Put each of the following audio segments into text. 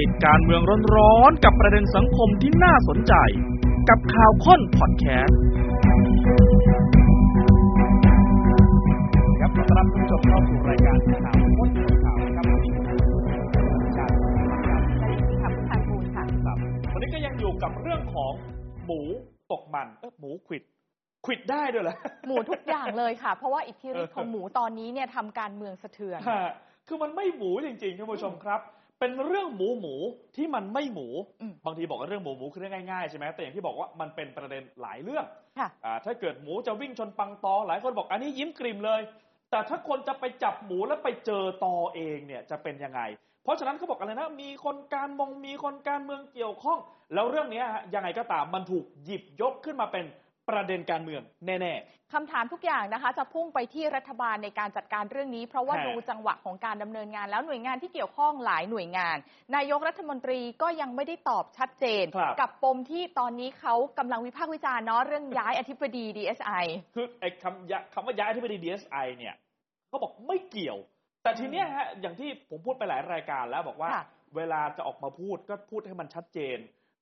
ติดการเมืองร้อนๆกับประเด็นสังคมที่น่าสนใจ กับข่าวค้นพอดแคสต์ครับต้อนรับท่านผู้ชมเข้าสู่รายการข่าวค้นข่าวนะครับวันนี้ผมอาจารย์ค่ะคุณทางบูลค่ะครับวันนี้ก็ยังอยู่กับเรื่องของหมูตกมันเออหมูขวิดขวิดได้ด้วยเหรอหมูทุกอย่างเลยค่ะ เพราะว่าอิทธิฤทธิ์เออของหมูตอนนี้เนี่ยทำการเมืองสะเทือนฮะคือมันไม่หมูจริงๆท่านผู้ชมครับ เป็นเรื่องหมูหมูที่มันไม่หมูอืมบางทีบอกว่าเรื่องหมูหมูคือเรื่องง่ายๆใช่ไหมแต่อย่างที่บอกว่ามันเป็นประเด็นหลายเรื่องค่ะอ่าถ้าเกิดหมูจะวิ่งชนปังตอ หลายคนบอกอันนี้ยิ้มกริมเลย แต่ถ้าคนจะไปจับหมูแล้วไปเจอตอเองเนี่ยจะเป็นยังไง เพราะฉะนั้นเขาบอกอะไรนะ มีคนการมองมีคนการเมืองเกี่ยวข้อง แล้วเรื่องเนี้ยฮะยังไงก็ตามมันถูกหยิบยกขึ้นมาเป็น ประเด็นการเมืองแน่คำถามทุกอย่างนะคะ จะพุ่งไปที่รัฐบาลในการจัดการเรื่องนี้ เพราะว่าฮะดูจังหวะของการดำเนินงาน แล้วหน่วยงานที่เกี่ยวข้องหลายหน่วยงาน นายกรัฐมนตรีก็ยังไม่ได้ตอบชัดเจนครับกับปมที่ตอนนี้เขากำลังวิพากษ์วิจารณ์เนาะเรื่องย้ายอธิบดี DSI ๆคือไอ้คำยะคำว่าย้ายที่ไปดี DSI เนี่ยเขาบอกไม่เกี่ยว แต่ทีเนี้ยฮะอย่างที่ผมพูดไปหลายรายการแล้วบอกว่าค่ะเวลาจะออกมาพูดก็พูดให้มันชัดเจน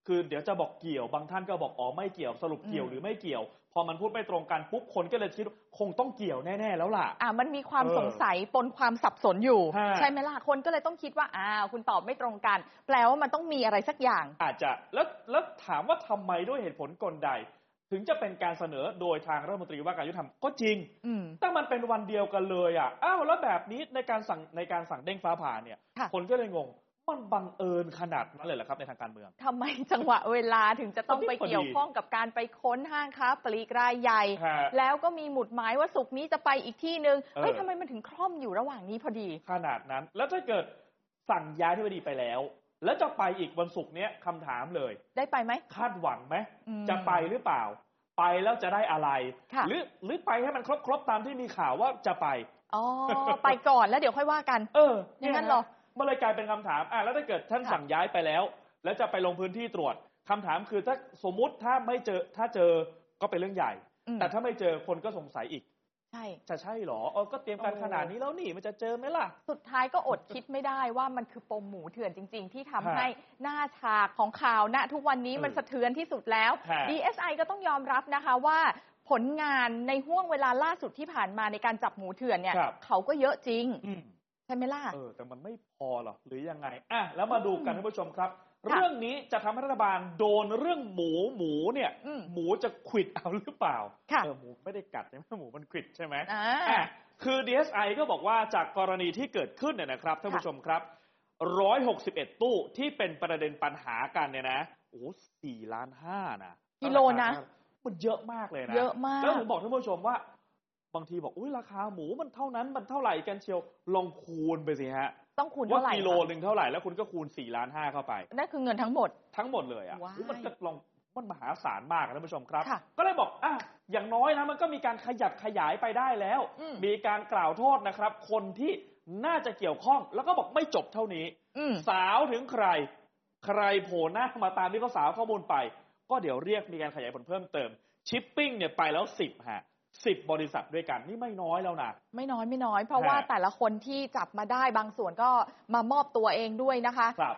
คือเดี๋ยวจะบอกเกี่ยวบางท่านก็บอกอ๋อไม่เกี่ยวสรุปเกี่ยวอืมหรือไม่เกี่ยว พอมันพูดไม่ตรงกันปุ๊บคนก็เลยคิดว่าคงต้องเกี่ยวแน่ๆแล้วล่ะอ่ามันมีความเออสงสัยปนความสับสนอยู่ฮะใช่ไหมล่ะคนก็เลยต้องคิดว่าอ้าวคุณตอบไม่ตรงกัน แปลว่ามันต้องมีอะไรสักอย่าง อาจจะแล้วแล้วถามว่าทำไมด้วยเหตุผลกลใด ถึงจะเป็นการเสนอโดยทางรัฐมนตรีว่าการยุติธรรมก็จริงอืมแต่มันเป็นวันเดียวกันเลยอะอ้าวแล้วแบบนี้ในการสั่งในการสั่งเด้งฟ้าผ่าเนี่ยค่ะคนก็เลยงง มันบังเอิญขนาดนั้นเลยเหรอครับในทางการเมืองทำไมจังหวะเวลาถึงจะต้องไปพอดีเกี่ยวข้องกับการไปค้นห้างค้าปลีกรายใหญ่ฮะแล้วก็มีหมุดหมายว่าสุกร์นี้จะไปอีกที่หนึ่งเออเฮ้ยทำไมมันถึงคล่อมอยู่ระหว่างนี้พอดี ขนาดนั้น แล้วถ้าเกิดสั่งย้ายที่บดีไปแล้ว แล้วจะไปอีกวันศุกร์เนี้ยคำถามเลย ได้ไปไหมคาดหวังไหมอืมจะไปหรือเปล่า ไปแล้วจะได้อะไรค่ะหรือหรือไปให้มันครบครบๆตามที่มีข่าวว่าจะไปอ๋อไปก่อนแล้วเดี๋ยวค่อยว่ากัน เอออย่างนั้นเหรอ มันเลยกลายเป็นคำถามอะแล้วถ้าเกิดท่านค่ะสั่งย้ายไปแล้ว แล้วจะไปลงพื้นที่ตรวจคำถามคือถ้าสมมุติถ้าไม่เจอถ้าเจอก็เป็นเรื่องใหญ่อืมแต่ถ้าไม่เจอคนก็สงสัยอีกใช่จะใช่เหรอเออก็เตรียมการโอ้ขนาดนี้แล้วนี่มันจะเจอไหมล่ะ สุดท้ายก็อดคิดไม่ได้ว่ามันคือปมหมูเถื่อนจริง ๆ ที่ทำฮะให้หน้าฉากของข่าวณทุกวันนี้เออมันสะเทือนที่สุดแล้วฮะ DSI ก็ต้องยอมรับนะคะว่าผลงานในห่วงเวลาล่าสุดที่ผ่านมาในการจับหมูเถื่อนเนี่ยครับเขาก็เยอะจริงอืม ใช่ไหมล่ะเออแต่มันไม่พอหรอหรือยังไงอะแล้วมาดูกันท่านผู้ชมครับค่ะเรื่องนี้จะทำให้รัฐบาลโดนเรื่องหมูหมูเนี่ยอืมหมูจะขวิดเอาหรือเปล่าค่ะเออหมูไม่ได้กัดใช่ไหมหมูมันขวิดใช่ไหมอ่าอะคือ DSI ก็บอกว่าจากกรณีที่เกิดขึ้นเนี่ยนะครับท่านผู้ชมครับ161ตู้ที่เป็นประเด็นปัญหากันเนี่ยนะโอ้สี่ล้านห้านะกิโลนะมันเยอะมากเลยนะเยอะมากแล้วผมบอกท่านผู้ชมว่า บางทีบอกอุ้ยราคาหมูมันเท่านั้นมันเท่าไหร่กันเชียวลองคูณไปสิฮะต้องคูณว่าเท่าไหร่กิโลคะหนึ่งเท่าไหร่แล้วคุณก็คูณ4ล้านห้าเข้าไปนั่นคือเงินทั้งหมดทั้งหมดเลยอะว้ายโอ้มันก็ลองมันมหาศาลมากนะท่านผู้ชมครับค่ะก็เลยบอกอะอย่างน้อยนะมันก็มีการขยับขยายไปได้แล้วอืมมีการกล่าวโทษนะครับ คนที่น่าจะเกี่ยวข้องแล้วก็บอกไม่จบเท่านี้อืมสาวถึงใคร ใครโผล่หน้ามาตามที่เขาสาวข้อมูลไป ก็เดี๋ยวเรียกมีการขยายผลเพิ่มเติม ชิปปิ้งเนี่ยไปแล้วสิบฮะ สิบบริษัทด้วยกันนี่ไม่น้อยแล้วนะ ไม่น้อยไม่น้อย เพราะว่าฮะแต่ละคนที่จับมาได้บางส่วนก็มามอบตัวเองด้วยนะคะครับ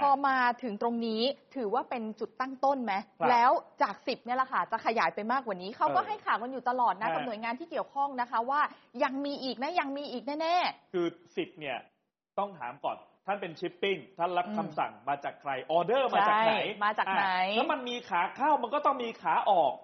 พอมาถึงตรงนี้ถือว่าเป็นจุดตั้งต้นไหมครับแล้วจากสิบเนี่ยแหละค่ะจะขยายไปมากกว่านี้เขาก็เออให้ข่าวกันอยู่ตลอดนะฮะกับหน่วยงานที่เกี่ยวข้องนะคะ ว่ายังมีอีกนะยังมีอีกแน่คือสิบเนี่ยต้องถามก่อนท่านเป็นชิปปิ้งท่านรับอืมคำสั่งมาจากใครออเดอร์มาจากไหนใช่มาจากไหนอะแล้วมันมีขาเข้ามันก็ต้องมีขาออกพ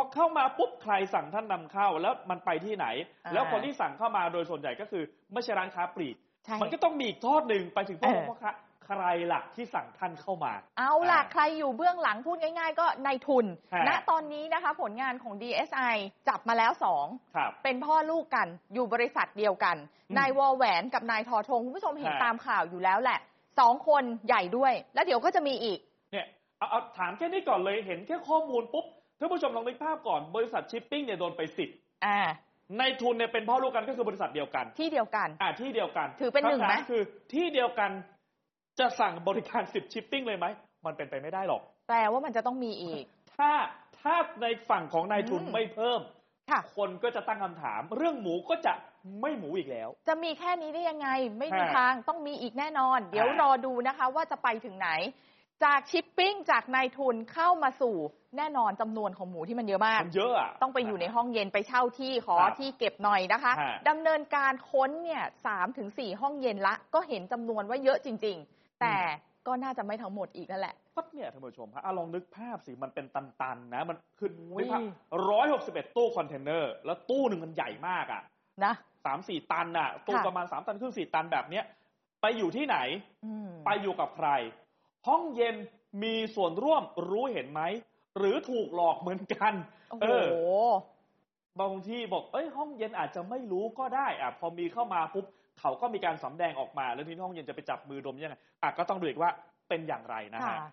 อเข้ามาปุ๊บใครสั่งท่านนำเข้าแล้วมันไปที่ไหนอ่าแล้วคนที่สั่งเข้ามาโดยส่วนใหญ่ก็คือไม่ใช่ร้านค้าปลีกๆใช่มันก็ต้องมีอีกทอดหนึ่งไปถึงพ่อเออพ่อค้าใครล่ะที่สั่งท่านเข้ามา เอาล่ะอ่าใครอยู่เบื้องหลังพูดง่าย ๆ ก็นายทุนฮะณตอนนี้นะคะ ผลงานของ DSI จับมาแล้วสองครับเป็นพ่อลูกกันอยู่บริษัทเดียวกันอืมนายวอแหวนกับนายทอทงคุณผู้ชมเห็นฮะตามข่าวอยู่แล้วแหละสองคนใหญ่ด้วย แล้วเดี๋ยวก็จะมีอีก เนี่ยเอาเอาถามแค่นี้ก่อนเลยเห็นแค่ข้อมูลปุ๊บ ท่านผู้ชมลองนึกภาพก่อนบริษัทชิปปิ้งเนี่ยโดนไปสิบอ่า ในทุนเนี่ยเป็นพ่อลูกกันก็คือบริษัทเดียวกัน ที่เดียวกัน อ่าที่เดียวกันถือเป็นหนึ่งไหมคำถาคือที่เดียวกันจะสั่งบริการสิบชิปปิ้งเลยไหมมันเป็นไปไม่ได้หรอก แปลว่ามันจะต้องมีอีก ถ้าถ้าในฝั่งของนายทุนอืมไม่เพิ่มค่ะคนก็จะตั้งคำถาม เรื่องหมูก็จะไม่หมูอีกแล้ว จะมีแค่นี้ได้ยังไง ไม่มีฮะทางต้องมีอีกแน่นอน เดี๋ยวฮะรอดูนะคะ ว่าจะไปถึงไหน จากชิปปิ้งจากนายทุนเข้ามาสู่แน่นอนจำนวนของหมูที่มันเยอะมากมันเยอะอะต้องไปอยู่ในห้องเย็นไปเช่าที่ขอครับที่เก็บหน่อยนะคะฮะดำเนินการค้นเนี่ยสามถึงสี่ห้องเย็นละ ก็เห็นจำนวนว่าเยอะจริง ๆ แต่ก็น่าจะไม่ทั้งหมดอีกนั่นแหละก็เนี่ยท่านผู้ชมฮะอะลองนึกภาพสิมันเป็นตันๆนะ มันคือโอ้ยนึกภาพร้อยหกสิบเอ็ดตู้คอนเทนเนอร์ แล้วตู้หนึ่งมันใหญ่มากอะนะสามสี่ตันอะ ตู้ค่ะประมาณสามตันครึ่งสี่ตันแบบเนี้ยไปอยู่ที่ไหนอืมไปอยู่กับใคร ห้องเย็นมีส่วนร่วมรู้เห็นไหม หรือถูกหลอกเหมือนกันโอ้เอโหอบางที่บอก เอ้ย ห้องเย็นอาจจะไม่รู้ก็ได้อะพอมีเข้ามาปุ๊บเขาก็มีการสำแดงออกมา แล้วทีนี้ห้องเย็นจะไปจับมือดมยังไงอะก็ต้องดูอีกว่าเป็นอย่างไรนะค่ะฮะ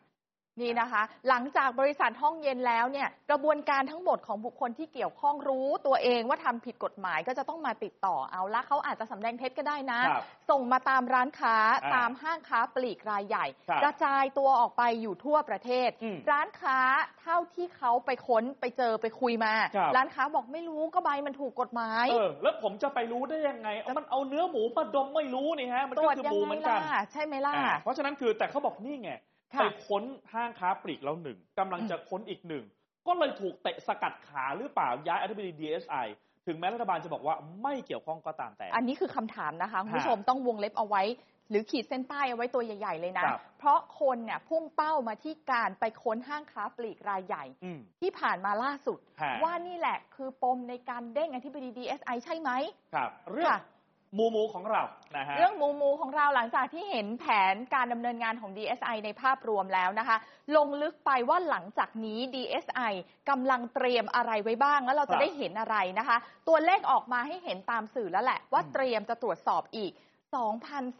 นี่นะคะ หลังจากบริษัทห้องเย็นแล้วเนี่ยกระบวนการทั้งหมดของบุคคลที่เกี่ยวข้องรู้ตัวเองว่าทำผิดกฎหมายก็จะต้องมาติดต่อเอาละเขาอาจจะสำแดงเท็จก็ได้นะครับส่งมาตามร้านค้าอ่าตามห้างค้าปลีกรายใหญ่ครับกระจายตัวออกไปอยู่ทั่วประเทศอืมร้านค้าเท่าที่เขาไปค้นไปเจอไปคุยมาครับร้านค้าบอกไม่รู้ก็ใบมันถูกกฎหมายเออแล้วผมจะไปรู้ได้ยังไงเอามันเอาเนื้อหมูมาดมไม่รู้นี่ฮะมันตรก็วจคือยัหมูงเหไงมือนกัล่ะนใช่ไหมล่ะอ่าเพราะฉะนั้นคือแต่เขาบอกนี่ไงค่ะ ไปค้นห้างค้าปลีกแล้วหนึ่งกำลังจะค้นอีกหนึ่ง ก็เลยถูกเตะสกัดขาหรือเปล่าย้ายอธิบดี DSI ถึงแม้รัฐบาลจะบอกว่าไม่เกี่ยวข้องก็ตามแต่ อันนี้คือคำถามนะคะคุณผู้ฮะชมต้องวงเล็บเอาไว้ หรือขีดเส้นใต้เอาไว้ตัวใหญ่ ๆ เลยนะครับเพราะคนเนี่ยพุ่งเป้ามาที่การไปค้นห้างค้าปลีกรายใหญ่อืมที่ผ่านมาล่าสุดฮะว่านี่แหละคือปมในการเด้งอธิบดี DSI ใช่ไหมครับ เรื่องค่ะห มูหมูของเรานะฮะเรื่องหมูหมูของเราหลังจากที่เห็นแผนการดำเนินงานของ DSI ในภาพรวมแล้วนะคะ ลงลึกไปว่าหลังจากนี้ DSI กำลังเตรียมอะไรไว้บ้าง แล้วเราครัจะบได้เห็นอะไรนะคะ ตัวเลขออกมาให้เห็นตามสื่อแล้วแหละ ว่าอืมเตรียมจะตรวจสอบอีก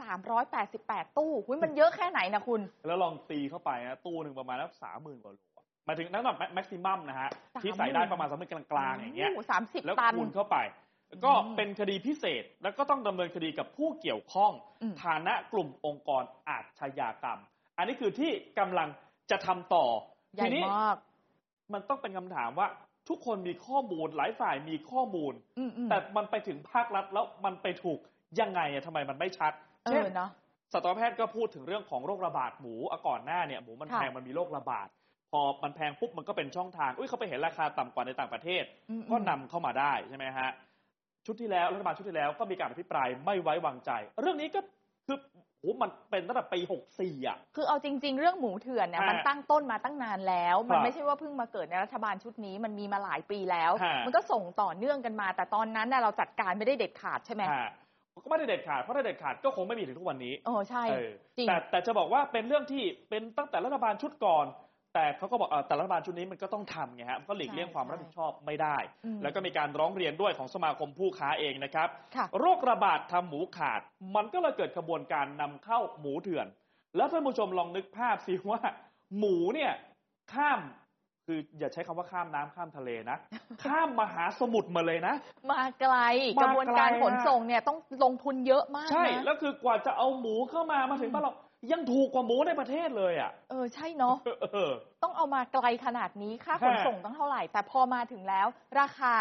2,388 ตู้หุยมันเยอะแค่ไหนนะคุณ แล้วลองตีเข้าไปนะตู้หนึ่งประมาณแล้วสามหมื่นกว่าโลอะหมายถึงน้ำหนักแม็กซิมัมนะฮะ30,000ที่ใส่ได้ประมาณสามหมื่นกลางๆอย่างเงี้ยสามสิบแล้วตันคูณเข้าไป ก็อืมเป็นคดีพิเศษแล้วก็ต้องดำเนินคดีกับผู้เกี่ยวข้องอืมฐานะกลุ่มองค์กรอาชญากรรม อันนี้คือที่กำลังจะทำต่อใหญ่ทีนี้มากมันต้องเป็นคำถามว่าทุกคนมีข้อมูลหลายฝ่ายมีข้อมูลอืมอืมแต่มันไปถึงภาครัฐแล้วมันไปถูกยังไงอะทำไมมันไม่ชัดเอเช่นอเนาะสัตวแพทย์ก็พูดถึงเรื่องของโรคระบาดหมูอะก่อนหน้าเนี่ยหมูมันค่ะแพงมันมีโรคระบาด พอมันแพงปุ๊บมันก็เป็นช่องทางอุ้ยเขาไปเห็นราคาต่ำกว่าในต่างประเทศอืมก็นำเข้ามาได้ใช่ไหมฮะ ชุดที่แล้วรัฐบาลชุดที่แล้วก็มีการอภิปรายไม่ไว้วางใจ เรื่องนี้ก็คือโหมันเป็นตั้งแต่ปีหกสี่อะ คือเอาจริง ๆ เรื่องหมูเถื่อนเนี่ยฮะมันตั้งต้นมาตั้งนานแล้ว มันครับไม่ใช่ว่าเพิ่งมาเกิดในรัฐบาลชุดนี้มันมีมาหลายปีแล้วฮะมันก็ส่งต่อเนื่องกันมา แต่ตอนนั้นน่ะเราจัดการไม่ได้เด็ดขาดใช่ไหมฮะก็ไม่ได้เด็ดขาดเพราะถ้าเด็ดขาดก็คงไม่มีถึงทุกวันนี้โอ้ใช่เออจริงแต่แต่จะบอกว่าเป็นเรื่องที่เป็นตั้งแต่รัฐบาลชุดก่อน แต่เขาก็บอกเออแต่รัฐบาลชุดนี้มันก็ต้องทำไงฮะมันก็หลีกเลี่ยงความรับผิดชอบไม่ได้อืมแล้วก็มีการร้องเรียนด้วยของสมาคมผู้ค้าเองนะครับค่ะโรคระบาดทำหมูขาด มันก็เลยเกิดกระบวนการนำเข้าหมูเถื่อน แล้วท่านผู้ชมลองนึกภาพสิว่า หมูเนี่ยข้ามคืออย่าใช้คำว่าข้ามน้ำข้ามทะเลนะ ข้ามมหาสมุทรมาเลยนะ มาไกลมากไกลระบวนการขนส่งเนี่ยต้องลงทุนเยอะมาก ใช่นะแล้วคือกว่าจะเอาหมูเข้ามามาถึงบ้านเรา ยังถูกกว่าหมูในประเทศเลยอะ เออใช่เนาะเออต้องเอามาไกลขนาดนี้ค่าขนฮะส่งตั้งเท่าไหร่ แต่พอมาถึงแล้ว ราคา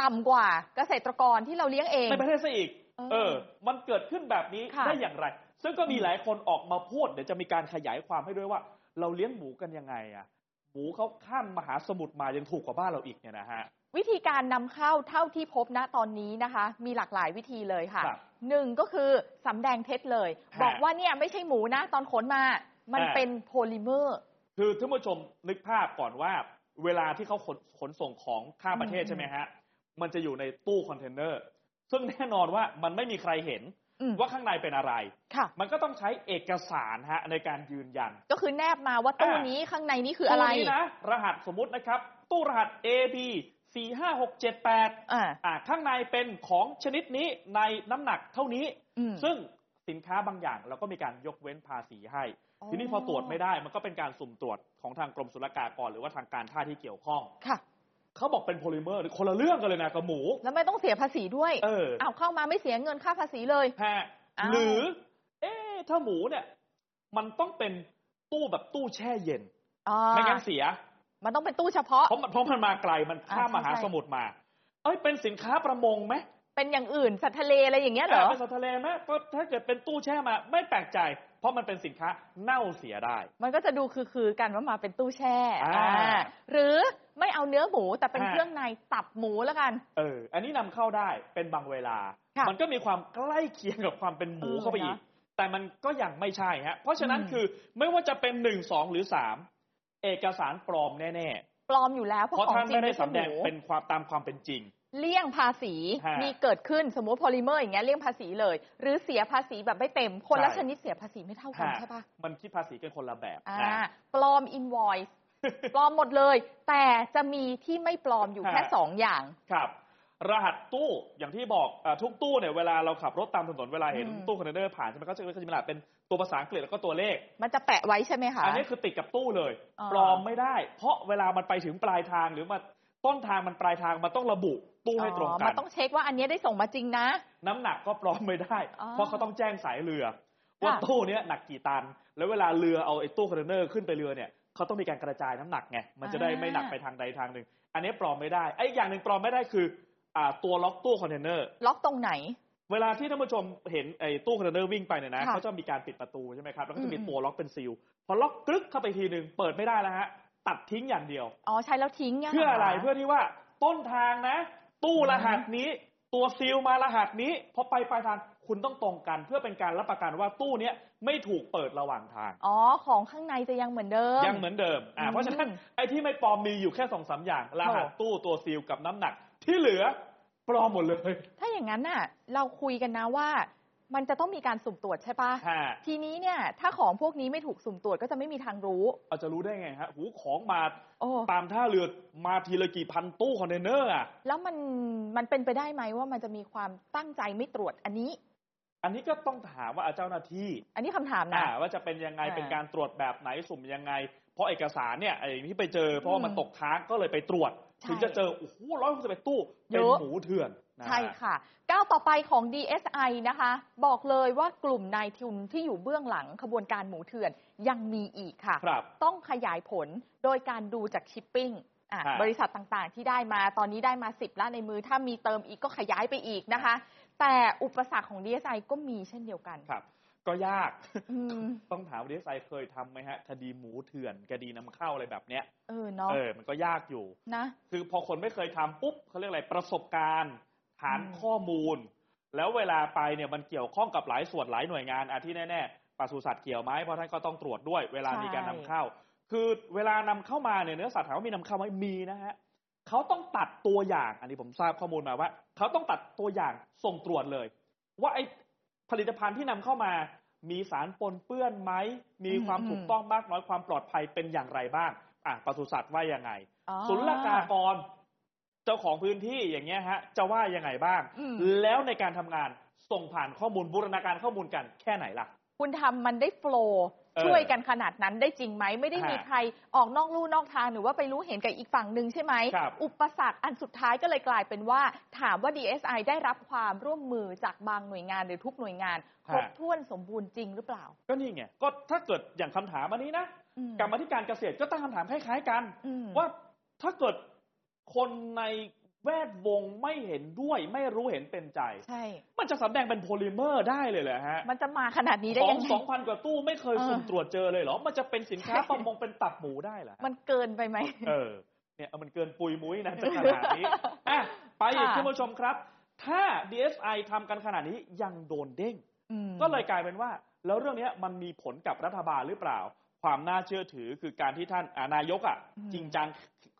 ต่ำกว่าเกษตรกรที่เราเลี้ยงเองในประเทศซะอีก เออเออมันเกิดขึ้นแบบนี้ค่ะได้อย่างไร ซึ่งก็มีหลายคนออกมาพูดเดี๋ยวจะมีการขยายความให้ด้วยว่า เราเลี้ยงหมูกันยังไงอะหมูเขาข้ามมหาสมุทรมายังถูกกว่าบ้านเราอีกเนี่ยนะฮะวิธีการนำเข้าเท่าที่พบณตอนนี้นะคะ มีหลากหลายวิธีเลยค่ะครับ หนึ่งก็คือสำแดงเท็จเลยฮะบอกว่าเนี่ยไม่ใช่หมูนะ ตอนขนมา มันฮะเป็นโพลิเมอร์ คือท่านผู้ชมนึกภาพก่อนว่า เวลาที่เขาขนขนส่งของข้ามประเทศอืมใช่ไหมฮะ มันจะอยู่ในตู้คอนเทนเนอร์ ซึ่งแน่นอนว่ามันไม่มีใครเห็นอืมว่าข้างในเป็นอะไรค่ะมันก็ต้องใช้เอกสารฮะในการยืนยัน ก็คือแนบมาว่าตู้อ่านี้นี้ข้างในนี้คืออะไร ตู้นี้นะ รหัสสมมุตินะครับ ตู้รหัส AB 4 5 6 7 8อ่าอ่าข้างในเป็นของชนิดนี้ในน้ำหนักเท่านี้อืมซึ่งสินค้าบางอย่างเราก็มีการยกเว้นภาษีให้อ๋อทีนี้พอตรวจไม่ได้มันก็เป็นการสุ่มตรวจของทางกรมศุลกากรหรือว่าทางการท่าที่เกี่ยวข้องค่ะเขาบอกเป็นโพลิเมอร์คนละเรื่องกันเลยนะกับหมู แล้วไม่ต้องเสียภาษีด้วย เออเอาเข้ามาไม่เสียเงินค่าภาษีเลยฮะอ้าวหรือ เอ๊ะถ้าหมูเนี่ย มันต้องเป็นตู้แบบตู้แช่เย็นอ่าไม่งั้นเสีย มันต้องเป็นตู้เฉพาะเพราะมันเพราะมันมาไกลมันข้ามอ่ามใช่หาใช่สมุทรมา เอ้ยเป็นสินค้าประมงไหมเป็นอย่างอื่นสัตว์ทะเลอะไรอย่างเงี้ยเหรอเป็นสัตว์ทะเลไหมก็ถ้าเกิดเป็นตู้แช่มา ไม่แปลกใจ เพราะมันเป็นสินค้าเน่าเสียได้ มันก็จะดูคือๆกันว่ามาเป็นตู้แช่อ่าอ่าหรือไม่เอาเนื้อหมูแต่เป็นฮะเครื่องในตับหมูแล้วกัน เออ อันนี้นำเข้าได้เป็นบางเวลาค่ะมันก็มีความใกล้เคียงกับความเป็นหมูเออเข้าไปอีกนะแต่มันก็ยังไม่ใช่ฮะ เพราะฉะนั้นอืมคือไม่ว่าจะเป็นหนึ่งสองหรือสาม เอกสารปลอมแน่ปลอมอยู่แล้วๆเพราะเพราะของท่านจริงไม่ได้ไม่ใช่สำแดงหมูเป็นความตามความเป็นจริง เลี่ยงภาษีฮะมีเกิดขึ้นสมมติโพลิเมอร์อย่างเงี้ยเลี่ยงภาษีเลย หรือเสียภาษีแบบไม่เต็ม คนละใช่ชนิดเสียภาษีไม่เท่ากันฮะใช่ปะมันคิดภาษีกันคนละแบบอ่านะปลอมอิน o i c e ปลอมหมดเลย แต่จะมีที่ไม่ปลอมอยู่ฮะแค่สองอย่างครับรหัสตู้อย่างที่บอกอาทุกตู้เนี่ยเวลาเราขับรถตามถนนเวลาเห็นอืมตู้คอนเทนเนอร์ผ่านใช่ไหมก็จะก็จะมีรหัสเป็น ตัวภาษาอังกฤษแล้วก็ตัวเลข มันจะแปะไว้ใช่ไหมคะ อันนี้คือติดกับตู้เลยอ่าปลอมไม่ได้ เพราะเวลามันไปถึงปลายทางหรือมาต้นทางมันปลายทางมันต้องระบุตู้ให้ตรงอ๋อมันก็ต้องเช็คว่าอันเนี้ยได้ส่งมาจริงนะ น้ำหนักก็ปลอมไม่ได้อ๋อเพราะเขาต้องแจ้งสายเรือว่าค่ะตู้เนี้ยหนักกี่ตัน แล้วเวลาเรือเอาไอ้ตู้คอนเทนเนอร์ขึ้นไปเรือเนี่ยเขาต้องมีการกระจายน้ำหนักไงมันจะได้ไม่หนักไปทางใดทางหนึ่ง อันนี้ปลอมไม่ได้ไอ้อย่างหนึ่งปลอมไม่ได้คืออ่าตัวล็อกตู้คอนเทนเนอร์ล็อกตรงไหน เวลาที่ท่านผู้ชมเห็นไอ้ตู้คอนเทนเนอร์วิ่งไปเนี่ยนะค่ะ เขาจะมีการปิดประตูใช่ไหมครับแล้วก็จะมีอืมตัวล็อกเป็นซีลพอล็อกกรึกเข้าไปทีหนึ่งเปิดไม่ได้แล้วฮะตัดทิ้งอย่างเดียว อ๋อใช้แล้วทิ้งเนี่ยเพื่ออะไร เพื่อที่ว่าต้นทางนะ ตู้รหัสนี้ ตัวซีลมารหัสนี้พอไปปลายทางคุณต้องตรงกัน เพื่อเป็นการรับประกันว่าตู้เนี้ยไม่ถูกเปิดระหว่างทาง อ๋อของข้างในจะยังเหมือนเดิม ยังเหมือนเดิมอ่าอืมเพราะฉะนั้นไอ้ที่ไม่ปลอมมีอยู่แค่สองสามอย่างรหัสตู้ตัวซีลกับน้ำหนัก ที่เหลือ ปลอมหมดเลย ถ้าอย่างนั้นน่ะ เราคุยกันนะว่า มันจะต้องมีการสุ่มตรวจใช่ปะฮะ ทีนี้เนี่ย ถ้าของพวกนี้ไม่ถูกสุ่มตรวจก็จะไม่มีทางรู้เอาจะรู้ได้ไงฮะโหของมาโอ้ตามท่าเรือมาทีละกี่พันตู้คอนเทนเนอร์อะ แล้วมันมันเป็นไปได้ไหมว่ามันจะมีความตั้งใจไม่ตรวจอันนี้ อันนี้ก็ต้องถามว่าเจ้าหน้าที่อันนี้คำถามนะอ่าว่าจะเป็นยังไงอ่าเป็นการตรวจแบบไหนสุ่มยังไง เพราะเอกสารเนี่ยไอ้ที่ไปเจอเพราะว่ามันอืมตกค้างก็เลยไปตรวจใช่ถึงจะเจอโอ้โหร้อยหกสิบเอ็ดตู้เยเป็นอะหมูเถื่อนนะใช่ค่ะก้าวต่อไปของ DSI นะคะ บอกเลยว่ากลุ่มนายทุนที่อยู่เบื้องหลังขบวนการหมูเถื่อนยังมีอีกค่ะครับต้องขยายผลโดยการดูจากชิปปิ้งอะฮะบริษัทต่างๆ ที่ได้มาตอนนี้ได้มา 10ล้านในมือถ้ามีเติมอีกก็ขยายไปอีกนะคะ แต่อุปสรรคของ DSI ก็มีเช่นเดียวกันครับ ก็ยากอืมต้องถามดีไซน์เคยทำไหมฮะ คดีหมูเถื่อนคดีนำเข้าอะไรแบบเนี้ยเออเนาะเออมันก็ยากอยู่นะ คือพอคนไม่เคยทำปุ๊บเขาเรียกอะไรประสบการณ์ฐานอืมข้อมูล แล้วเวลาไปเนี่ยมันเกี่ยวข้องกับหลายส่วนหลายหน่วยงานอาที่แน่ๆปศุสัตว์เกี่ยวไหมเพราะท่านก็ต้องตรวจด้วย เวลามีการนำเข้า คือเวลานำเข้ามาเนี่ยเนื้อสัตว์ถามว่ามีนำเข้าไหมมีนะฮะ เขาต้องตัดตัวอย่าง อันนี้ผมทราบข้อมูลมาว่า เขาต้องตัดตัวอย่างส่งตรวจเลย ว่าไอผลิตภัณฑ์ที่นำเข้ามา มีสารปนเปื้อนไหมมีความอืมถูกต้องมากน้อยความปลอดภัยเป็นอย่างไรบ้างอะปศุสัตว์ว่ายังไงอ๋อศุลกากร เจ้าของพื้นที่อย่างเงี้ยฮะ จะว่ายังไงบ้างอืมแล้วในการทำงานส่งผ่านข้อมูลบูรณาการข้อมูลกันแค่ไหนล่ะ คุณทำมันได้โฟล์เออ ช่วยกันขนาดนั้นได้จริงไหมไม่ได้มีฮะใครออกนอกลู่นอกทางหรือว่าไปรู้เห็นกับอีกฝั่งหนึ่งใช่ไหมครับอุปสรรคอันสุดท้ายก็เลยกลายเป็นว่า ถามว่า DSI ได้รับความร่วมมือจากบางหน่วยงานหรือทุกหน่วยงานครบถ้วนสมบูรณ์จริงหรือเปล่า ก็นี่ไงก็ถ้าเกิดอย่างคำถามอันนี้นะอืมกรรมาธิการเกษตรก็ตั้งคำถามคล้ายๆกันอืมว่าถ้าเกิดคนใน แวดวงไม่เห็นด้วยไม่รู้เห็นเป็นใจ ใช่ มันจะสำแดงเป็นโพลิเมอร์ได้เลยเหรอฮะ มันจะมาขนาดนี้ได้ขอยังงไงสองพันกว่าตู้ไม่เคยเออสุ่มตรวจเจอเลยเหรอ มันจะเป็นสินค้าใช่ประมงเป็นตับหมูได้เหรอฮะมันเกินไปไหม เออ เนี่ยเอามันเกินปุยมุ้ยนะจะขนาดนี้ อะ ไปอีกค่ะคุณผู้ชมครับ ถ้า DSI ทำกันขนาดนี้ยังโดนเด้งอืมก็เลยกลายเป็นว่า แล้วเรื่องเนี้ยมันมีผลกับรัฐบาลหรือเปล่า ความน่าเชื่อถือคือการที่ท่านอ่านายกอะอืมจริงจัง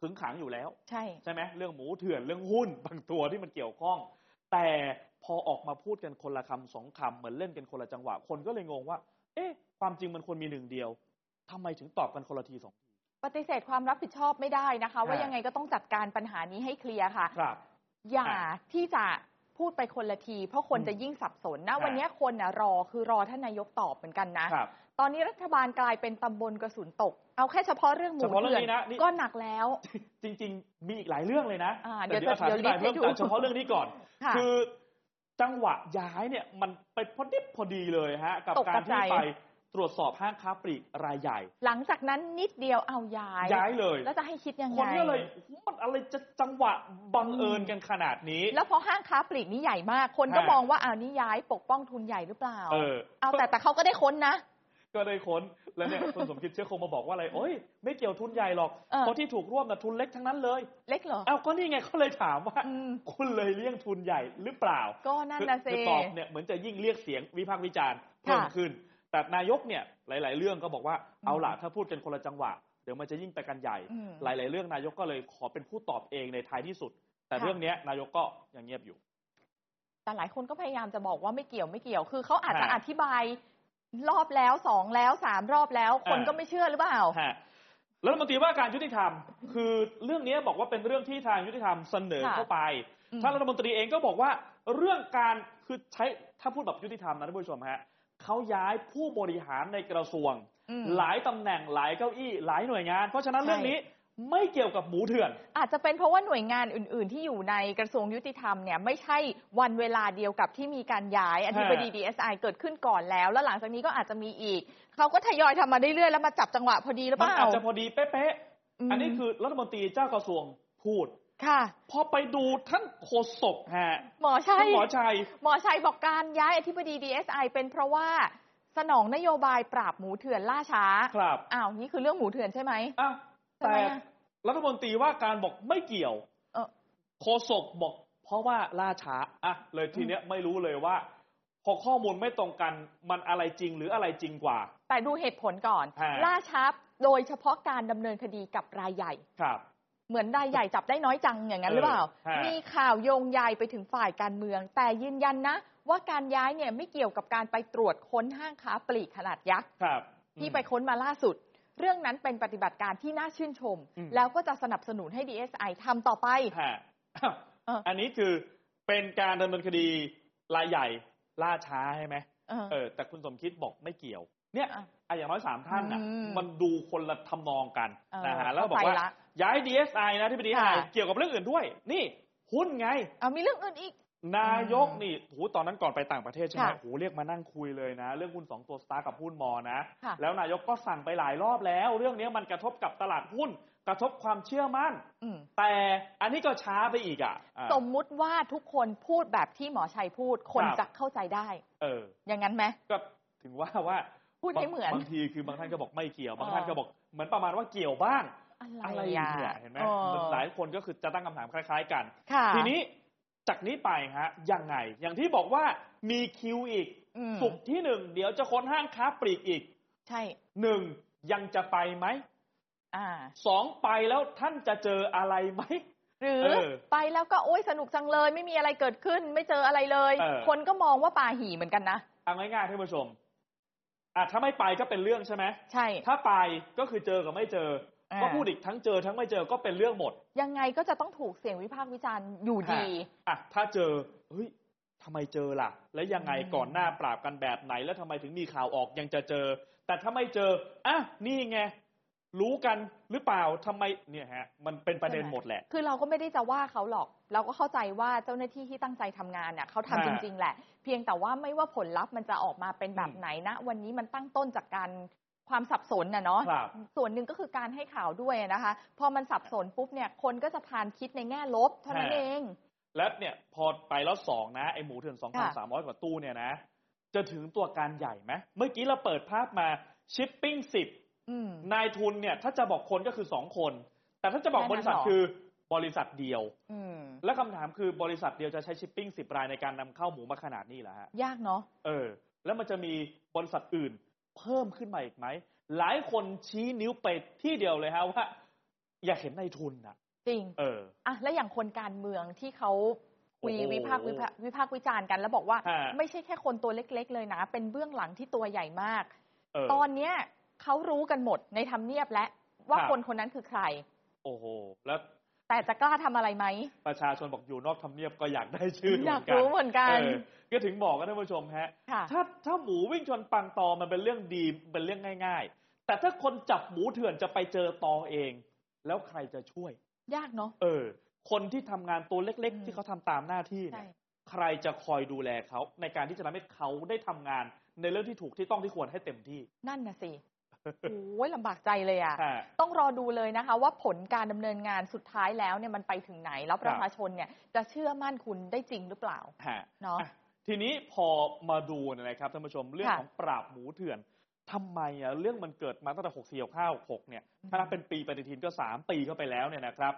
ขึงขังอยู่แล้ว ใช่ใช่ไหมเรื่องหมูเถื่อนเรื่องหุ้นบางตัวที่มันเกี่ยวข้อง แต่พอออกมาพูดกันคนละคำสองคำเหมือนเล่นกันคนละจังหวะ คนก็เลยงงว่า เอ๊ะ ความจริงมันควรมีหนึ่งเดียวทำไมถึงตอบกันคนละทีสองทีปฏิเสธความรับผิดชอบไม่ได้นะคะ ว่าฮะยังไงก็ต้องจัดการปัญหานี้ให้เคลียร์ค่ะ ครับ อย่าอะที่จะ พูดไปคนละที เพราะคนอืมจะยิ่งสับสนนะฮะวันนี้คนน่ะรอคือรอท่านนายกตอบเหมือนกันนะครับตอนนี้รัฐบาลกลายเป็นตำบลกระสุนตก เอาแค่เฉพาะเรื่องหมูเฉพาะเรื่องเถื่อนนี้นะนี่ก็หนักแล้ว จริง ๆ มีอีกหลายเรื่องเลยนะอ่าแต่เดี๋ยวอธิบายเดี๋ยวเพิ่มลิสต์ให้ดูแต่เฉพาะเรื่องนี้ก่อนค่ะคือจังหวะย้ายเนี่ยมันไปพอดิบพอดีเลยฮะ กับตกการกระที่จายไป ตรวจสอบห้างค้าปลีกรายใหญ่ หลังจากนั้นนิดเดียวเอาย้าย ย้ายเลย แล้วจะให้คิดยังคไงนก็เลยโอ้โหมันอะไรจะจังหวะบังเอิญกันขนาดนี้ แล้วพอห้างค้าปลีกนี่ใหญ่มาก คนก็ฮะมองว่าอ้าวนี่ย้ายปกป้องทุนใหญ่หรือเปล่า เออเอาแต่แต่เขาก็ได้ค้นนะก็ได้ค้นแล้วเนี่ยคุณสมคิดเชื้อคงมาบอกว่าอะไรโอ้ยไม่เกี่ยวทุนใหญ่หรอกเออเพราะที่ถูกร่วมน่ะทุนเล็กทั้งนั้นเลย เล็กเหรอเอ้าก็นี่ไงเขาเลยถามว่าอืมคุณเลยเลี่ยงทุนใหญ่หรือเปล่า ก็นั่นคือนะเซคือตอบเนี่ยเหมือนจะยิ่งเรียกเสียงวิพากษ์วิจารณ์เพิ่มค่ะขึ้น แต่นายกเนี่ยหลาย ๆ เรื่องก็บอกว่าอืมเอาล่ะถ้าพูดกันคนละจังหวะเดี๋ยวมันจะยิ่งไปกันใหญ่อืมหลาย ๆ เรื่องนายกก็เลยขอเป็นผู้ตอบเองในท้ายที่สุด แต่ค่ะเรื่องเนี้ยนายกก็ยังเงียบอยู่ แต่หลายคนก็พยายามจะบอกว่าไม่เกี่ยวไม่เกี่ยว คือเขาอาจจะฮะอธิบายรอบแล้วสองแล้วสามรอบแล้ว คนอ่าก็ไม่เชื่อหรือเปล่าฮะแล้วรัฐมนตรีว่าการยุติธรรม คือเรื่องนี้บอกว่าเป็นเรื่องที่ทางยุติธรรมเสนอค่ะเข้าไปอืมท่านรัฐมนตรีเองก็บอกว่าเรื่องการคือใช้ถ้าพูดแบบยุติธรรมนะท่านผู้ชมฮะ เขาย้ายผู้บริหารในกระทรวงอืมหลายตำแหน่งหลายเก้าอี้หลายหน่วยงาน เพราะฉะนั้นใช่เรื่องนี้ไม่เกี่ยวกับหมูเถื่อน อาจจะเป็นเพราะว่าหน่วยงานอื่น ๆ ที่อยู่ในกระทรวงยุติธรรมเนี่ยไม่ใช่วันเวลาเดียวกับที่มีการย้ายอธิบดี DSI เกิดขึ้นก่อนแล้ว แล้วหลังจากนี้ก็อาจจะมีอีก เขาก็ทยอยทำมาเรื่อย ๆ แล้วมาจับจังหวะพอดีหรือเปมันล่าอาจจะพอดีเป๊ะมๆอันนี้คือรัฐมนตรีเจ้ากระทรวงพูด ค่ะ พอไปดูท่านโฆษกฮะหมอชัยคุณหมอชัย หมอชัยบอกการย้ายอธิบดี DSI เป็นเพราะว่าสนองนโยบายปราบหมูเถื่อนล่าช้า ครับ อ้าว นี่คือเรื่องหมูเถื่อนใช่ไหมอะทำไมแต่อะรัฐมนตรีว่าการบอกไม่เกี่ยวเออโฆษกบอก เพราะว่าล่าช้า อะ เลยทีเนี้ยไม่รู้เลยว่า พอข้อมูลไม่ตรงกันมันอะไรจริงหรืออะไรจริงกว่า แต่ดูเหตุผลก่อนฮะล่าช้าโดยเฉพาะการดำเนินคดีกับรายใหญ่ ครับ เหมือนรายใหญ่จับได้น้อยจังอย่างนั้นหรือเปล่าเออฮะมีข่าวโยงใยไปถึงฝ่ายการเมือง แต่ยืนยันนะ ว่าการย้ายเนี่ยไม่เกี่ยวกับการไปตรวจค้นห้างค้าปลีกขนาดยักษ์ครับที่ไปค้นมาล่าสุด เรื่องนั้นเป็นปฏิบัติการที่น่าชื่นชมอืมแล้วก็จะสนับสนุนให้ DSI ทำต่อไปฮะอ้าวเอออัอันนี้คือเป็นการดำเนินคดีรายใหญ่ล่าช้าใช่ไหมเออเออแต่คุณสมคิดบอกไม่เกี่ยว เนี่ยอะอะอย่างน้อยสามท่านน่ะอืมมันดูคนละทำนองกันเออนะฮะแล้วบอกเข้าใจว่าละย้าย DSI นะที่เป็น DSI ค่ะเกี่ยวกับเรื่องอื่นด้วย นี่หุ้นไงเอามีเรื่องอื่นอีกนายกนี่โหตอนนั้นก่อนไปต่างประเทศใช่ไหมค่ะโหเรียกมานั่งคุยเลยนะ เรื่องหุ้นสองตัวสตาร์กับหุ้นมอนะค่ะแล้วนายกก็สั่งไปหลายรอบแล้ว เรื่องนี้มันกระทบกับตลาดหุ้น กระทบความเชื่อมั่นอืมแต่อันนี้ก็ช้าไปอีกอะอะ สมมุติว่าทุกคนพูดแบบที่หมอชัยพูด คนครับจะเข้าใจได้ เออ อย่างนั้นไหมก็ถึงว่าว่า พูดให้เหมือน บางทีคือบางท่านก็บอกไม่เกี่ยว บางเออท่านก็บอกเหมือนประมาณว่าเกี่ยวบ้าง อะไรอะไรอะเนี่ยเห็นไหมเออหลายคนก็คือจะตั้งคำถามคล้าย ๆ กันค่ะทีนี้จากนี้ไปฮะยังไง อย่างที่บอกว่ามีคิวอีกอืมสุกร์ที่หนึ่งเดี๋ยวจะค้นห้างค้าปลีกอีก ใช่หนึ่งยังจะไปไหมอ่าสองไปแล้วท่านจะเจออะไรไหมหรือเออไปแล้วก็โอ๊ยสนุกจังเลย ไม่มีอะไรเกิดขึ้น ไม่เจออะไรเลยเออคนก็มองว่าปาหีเหมือนกันนะเอาง่ายๆท่านผู้ชม อะถ้าไม่ไปก็เป็นเรื่องใช่ไหมใช่ ถ้าไปก็คือเจอกับไม่เจออ่าก็พูดอีกทั้งเจอทั้งไม่เจอก็เป็นเรื่องหมด ยังไงก็จะต้องถูกเสียงวิพากษ์วิจารณ์อยู่ดีอะถ้าเจอเฮ้ยทำไมเจอล่ะ แล้วยังไงอืมก่อนหน้าปราบกันแบบไหน แล้วทำไมถึงมีข่าวออกยังจะเจอ แต่ถ้าไม่เจออะนี่ไง รู้กันหรือเปล่าทำไมเนี่ยฮะมันเป็นประเด็นหมดแหละ คือเราก็ไม่ได้จะว่าเขาหรอก เราก็เข้าใจว่าเจ้าหน้าที่ที่ตั้งใจทำงานเนี่ยเขาทำฮะจริง ๆ แหละ เพียงแต่ว่าไม่ว่าผลลัพธ์มันจะออกมาเป็นแบบอืมไหนนะ วันนี้มันตั้งต้นจากการความสับสนนะเนาะครับส่วนหนึ่งก็คือการให้ข่าวด้วยนะคะ พอมันสับสนปุ๊บเนี่ยคนก็จะพานคิดในแง่ลบเท่านั้นฮะเอง แล้วเนี่ยพอไปแล้วสองนะไอหมูเถื่อนสองพันสามร้อยกว่าตู้เนี่ยนะ จะถึงตัวการใหญ่ไหมเมื่อกี้เราเปิดภาพมาชิปปิ้งสิบอืม นายทุนเนี่ย ถ้าจะบอกคนก็คือสองคน แต่ถ้าจะบอกแค่บนั้นริษัทเหรอคือบริษัทเดียวอืมและคำถามคือบริษัทเดียวจะใช้ชิปปิ้งสิบรายในการนำเข้าหมูมาขนาดนี้เหรอฮะ ยากเนาะเออ แล้วมันจะมีบริษัทอื่นเพิ่มขึ้นมาอีกไหม หลายคนชี้นิ้วไปที่เดียวเลยฮะว่า อยากเห็นนายทุนอะจริง เอออะแล้วอย่างคนการเมืองที่เขาคุยโอ้โหวิพากษ์วิพากษ์วิพากษ์วิจารณ์กัน แล้วบอกว่าฮะไม่ใช่แค่คนตัวเล็ก ๆ เลยนะ เป็นเบื้องหลังที่ตัวใหญ่มากเออตอนเนี้ย เขารู้กันหมดในทำเนียบและว่าครับ คนคนนั้นคือใคร โอ้โห แล้วแต่จะกล้าทำอะไรไหม ประชาชนบอกอยู่นอกทำเนียบก็อยากได้ชื่อเหอมืยาอกนกันรู้เหมือนกัน เออก็ถึงบอกกันท่านผู้ชมฮะ ค่ะ ถ้าถ้าหมูวิ่งชนปังตอมันเป็นเรื่องดีเป็นเรื่องง่าย ๆ แต่ถ้าคนจับหมูเถื่อนจะไปเจอตอเอง แล้วใครจะช่วย ยากเนาะ เออ คนที่ทำงานตัวเล็ก อืมๆที่เขาทำตามหน้าที่เนี่ใช่ยใครจะคอยดูแลเขาในการที่จะทำให้เขาได้ทำงานในเรื่องที่ถูกที่ต้องที่ควรให้เต็มที่ นั่นน่ะสิ โอ้ยลำบากใจเลยอะฮะต้องรอดูเลยนะคะ ว่าผลการดำเนินงานสุดท้ายแล้วเนี่ยมันไปถึงไหน แล้วประชาชนเนี่ยจะเชื่อมั่นคุณได้จริงหรือเปล่าฮะเนาะอะทีนี้พอมาดูเนยนะครับท่านผู้ชมเรื่องค่ะของปราบหมูเถื่อนทำไมอะเรื่องมันเกิดมาตั้งแต่หกสี่หกห้าหกเนี่ยอืมถ้านับเป็นปีปฏิทินก็สามปีเข้าไปแล้วเนี่ยนะครับ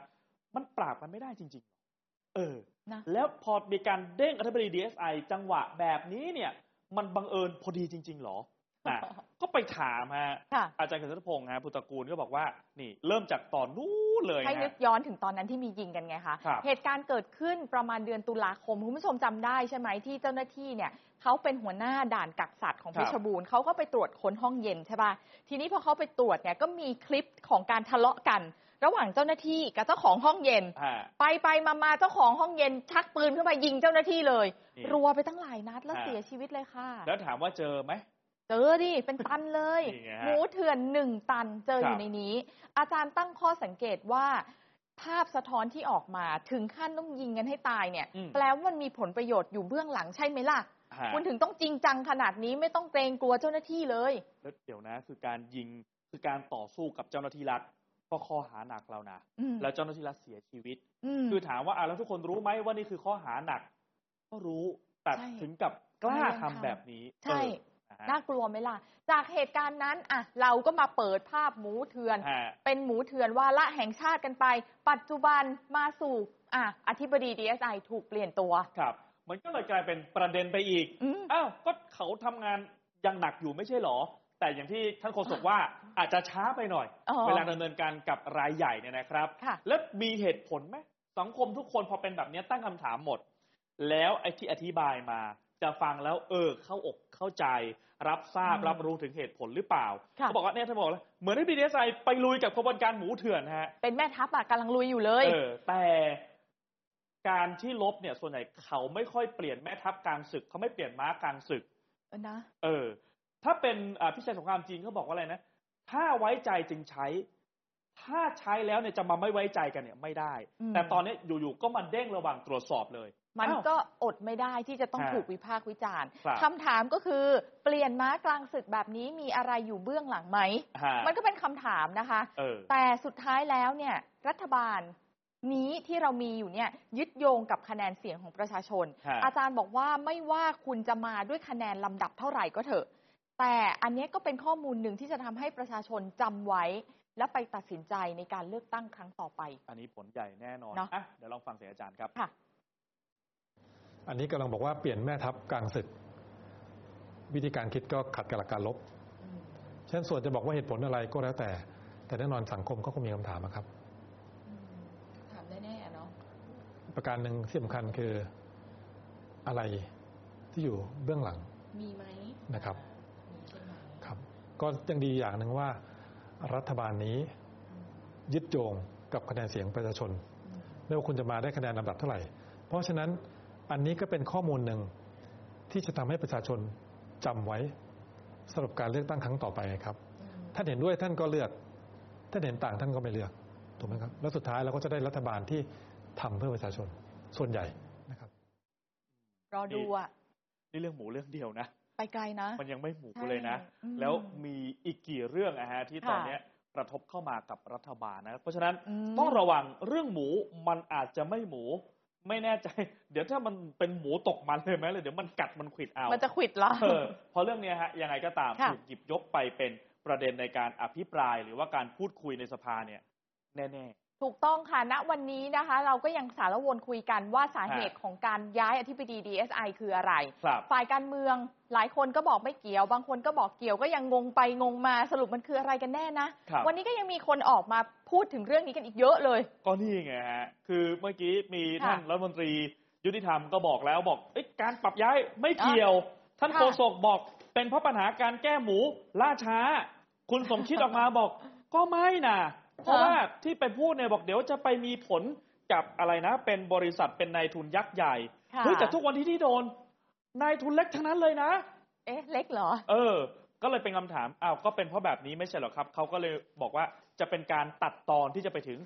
มันปราบกันไม่ได้จริง ๆ เออนะแล้วพอมีการเด้งอธิบดี DSI จังหวะแบบนี้เนี่ย มันบังเอิญพอดีจริง ๆ หรออะ ก็ไปถามฮะค่ะอาจารย์กฤษณพงศ์ฮะพุทธกูลก็บอกว่า นี่เริ่มจากตอนนู้นเลยให้นึฮะกย้อนถึงตอนนั้นที่มียิงกันไงคะครับเหตุการณ์เกิดขึ้นประมาณเดือนตุลาคมคุณผู้ชมจำได้ใช่ไหมที่เจ้าหน้าที่เนี่ยเขาเป็นหัวหน้าด่านกักสัตว์ของครัเพบชรบูรณ์เขาก็ไปตรวจค้นห้องเย็นใช่ป่ะทีนี้พอเขาไปตรวจเนี่ยก็มีคลิปของการทะเลาะกัน ระหว่างเจ้าหน้าที่กับเจ้าของห้องเย็นฮะไปไปมามาเจ้าของห้องเย็น ชักปืนขึ้นมายิงเจ้าหน้าที่เลยนี่รัวไปตั้งหลายนัดแล้วฮะเสียชีวิตเลยค่ะ แล้วถามว่าเจอไหม เจอดิเป็นตันเลยนี่ไงฮะหมูเถื่อนหนึ่งตันเจออครับยู่ในนี้ อาจารย์ตั้งข้อสังเกตว่า ภาพสะท้อนที่ออกมาถึงขั้นต้องยิงกันให้ตายเนี่ยอืมแปลว่ามันมีผลประโยชน์อยู่เบื้องหลังใช่ไหมล่ะฮะคุณถึงต้องจริงจังขนาดนี้ไม่ต้องเกรงกลัวเจ้าหน้าที่เลยแล้วเดี๋ยวนะ คือการยิงคือการต่อสู้กับเจ้าหน้าที่รัฐก็ข้อหาหนักแล้วนะอืมแล้วเจ้าหน้าที่รัฐเสียชีวิตมคือถามว่าอะแล้วทุกคนรู้ไหมว่านี่คือข้อหาหนัก ก็รู้แต่ใช่ถึงกับกล้าทำไมยังทำทำแบบนี้ใช่เออ นะฮะน่ากลัวไหมล่ะ จากเหตุการณ์นั้นอะเราก็มาเปิดภาพหมูเถื่อนฮะเป็นหมูเถื่อนวาระแห่งชาติกันไป ปัจจุบันมาสู่อะอธิบดี DSI ถูกเปลี่ยนตัวครับมันก็เลยกลายเป็นประเด็นไปอีกอืมอ้าวก็เขาทำงานยังหนักอยู่ไม่ใช่หรอ แต่อย่างที่ท่านโฆษกว่าอาจจะช้าไปหน่อยอ๋อเวลาดำเนินการกับรายใหญ่เนี่ยนะครับค่ะแล้วมีเหตุผลไหมสังคมทุกคนพอเป็นแบบนี้ตั้งคำถามหมด แล้วไอ้ที่อธิบายมา จะฟังแล้วเออเข้าอกเข้าใจ รับทราบอืมรับรู้ถึงเหตุผลหรือเปล่าค่ะเขาบอกว่าเนี่ยท่านบอกแล้วเหมือนที่บีดีเอสไอไปลุยกับขบวนการหมูเถื่อนฮะเป็นแม่ทัพอะกำลังลุยอยู่เลยเออแต่การที่ลบเนี่ยส่วนใหญ่เขาไม่ค่อยเปลี่ยนแม่ทัพกลางศึกเขาไม่เปลี่ยนม้ากลางศึกเออนะเออ ถ้าเป็นอ่าพิชัยสงครามจีนเขาบอกว่าอะไรนะ ถ้าไว้ใจจึงใช้ ถ้าใช้แล้วเนี่ยจะมาไม่ไว้ใจกันเนี่ยไม่ได้อืมแต่ตอนนี้อยู่ๆก็มาเด้งระหว่างตรวจสอบเลย มันอ้าวก็อดไม่ได้ที่จะต้องฮะถูกวิพากษ์วิจารณ์ครับคำถามก็คือเปลี่ยนม้ากลางศึกแบบนี้มีอะไรอยู่เบื้องหลังไหมฮะมันก็เป็นคำถามนะคะเออแต่สุดท้ายแล้วเนี่ยรัฐบาลนี้ที่เรามีอยู่เนี่ยยึดโยงกับคะแนนเสียงของประชาชนฮะอาจารย์บอกว่าไม่ว่าคุณจะมาด้วยคะแนนลำดับเท่าไหร่ก็เถอะ แต่อันเนี้ยก็เป็นข้อมูลหนึ่งที่จะทำให้ประชาชนจำไว้ และไปตัดสินใจในการเลือกตั้งครั้งต่อไป อันนี้ผลใหญ่แน่นอนเนอะอะเดี๋ยวลองฟังเสียงอาจารย์ครับ ค่ะ อันนี้กำลังบอกว่าเปลี่ยนแม่ทัพกลางศึก วิธีการคิดก็ขัดกับหลักการลบ เช่นส่วนจะบอกว่าเหตุผลอะไรก็แล้วแต่ แต่แน่นอนสังคมก็คงมีคำถามอะครับ ถามได้แน่เนาะ ประการหนึ่งที่สำคัญคืออะไรที่อยู่เบื้องหลัง มีไหมนะครับ มีใช่ไหม ครับ ก็ยังดีอย่างหนึ่งว่า รัฐบาลนี้ ยึดโยงกับคะแนนเสียงประชาชน ไม่ว่าคุณจะมาได้คะแนนลำดับเท่าไหร่ เพราะฉะนั้นอันนี้ก็เป็นข้อมูลหนึ่งที่จะทำให้ประชาชนจำไว้สำหรับการเลือกตั้งครั้งต่อไปครับท่านเห็นด้วยท่านก็เลือกท่านเห็นต่างท่านก็ไม่เลือกถูกไหมครับแล้วสุดท้ายเราก็จะได้รัฐบาลที่ทำเพื่อประชาชนส่วนใหญ่นะครับรอดูอะนี่เรื่องหมูเรื่องเดียวนะ ไปไกลนะ มันยังไม่หมูใช่เลยนะอืมแล้วมีอีกกี่เรื่องอะฮะที่ตอนค่ะเนี้ยกระทบเข้ามากับรัฐบาลนะ เพราะฉะนั้นอืมต้องระวังเรื่องหมูมันอาจจะไม่หมูไม่แน่ใจ เดี๋ยวถ้ามันเป็นหมูตกมันเลยไหมเลยเดี๋ยวมันกัดมันขวิดเอา มันจะขวิดเหรอเออเพราะเรื่องเนี้ยฮะยังไงก็ตามค่ะถูกหยิบยกไปเป็นประเด็นในการอภิปรายหรือว่าการพูดคุยในสภาเนี่ย แน่ ถูกต้องค่ะ ณ วันนี้นะคะ เราก็ยังสารวนคุยกันว่าสาเหตุฮะของการย้ายอธิบดี DSI คืออะไรๆครับฝ่ายการเมืองหลายคนก็บอกไม่เกี่ยว บางคนก็บอกเกี่ยวก็ยังงงไปงงมาสรุปมันคืออะไรกันแน่นะครับวันนี้ก็ยังมีคนออกมาพูดถึงเรื่องนี้กันอีกเยอะเลย ก็นี่ไงฮะ คือเมื่อกี้มีค่ะท่านรัฐมนตรี ยุติธรรมก็บอกแล้วบอกเอ้ยการปรับย้ายไม่เกี่ยว ท่านค่ะโฆษกบอก เป็นเพราะปัญหาการแก้หมูล่าช้า คุณสมคิดออกมาบอก ก็ไม่นะ เพราะว่าที่ไปพูดเนี่ยบอกเดี๋ยวจะไปมีผลกับอะไรนะ เป็นบริษัทเป็นนายทุนยักษ์ใหญ่ค่ะเฮ้ยแต่ทุกวันที่ที่โดนนายทุนเล็กทั้งนั้นเลยนะ เอ๊ะเล็กเหรอ เออ ก็เลยเป็นคำถามอ้าวก็เป็นเพราะแบบนี้ไม่ใช่เหรอครับเขาก็เลยบอกว่าจะเป็นการตัดตอนที่จะไปถึง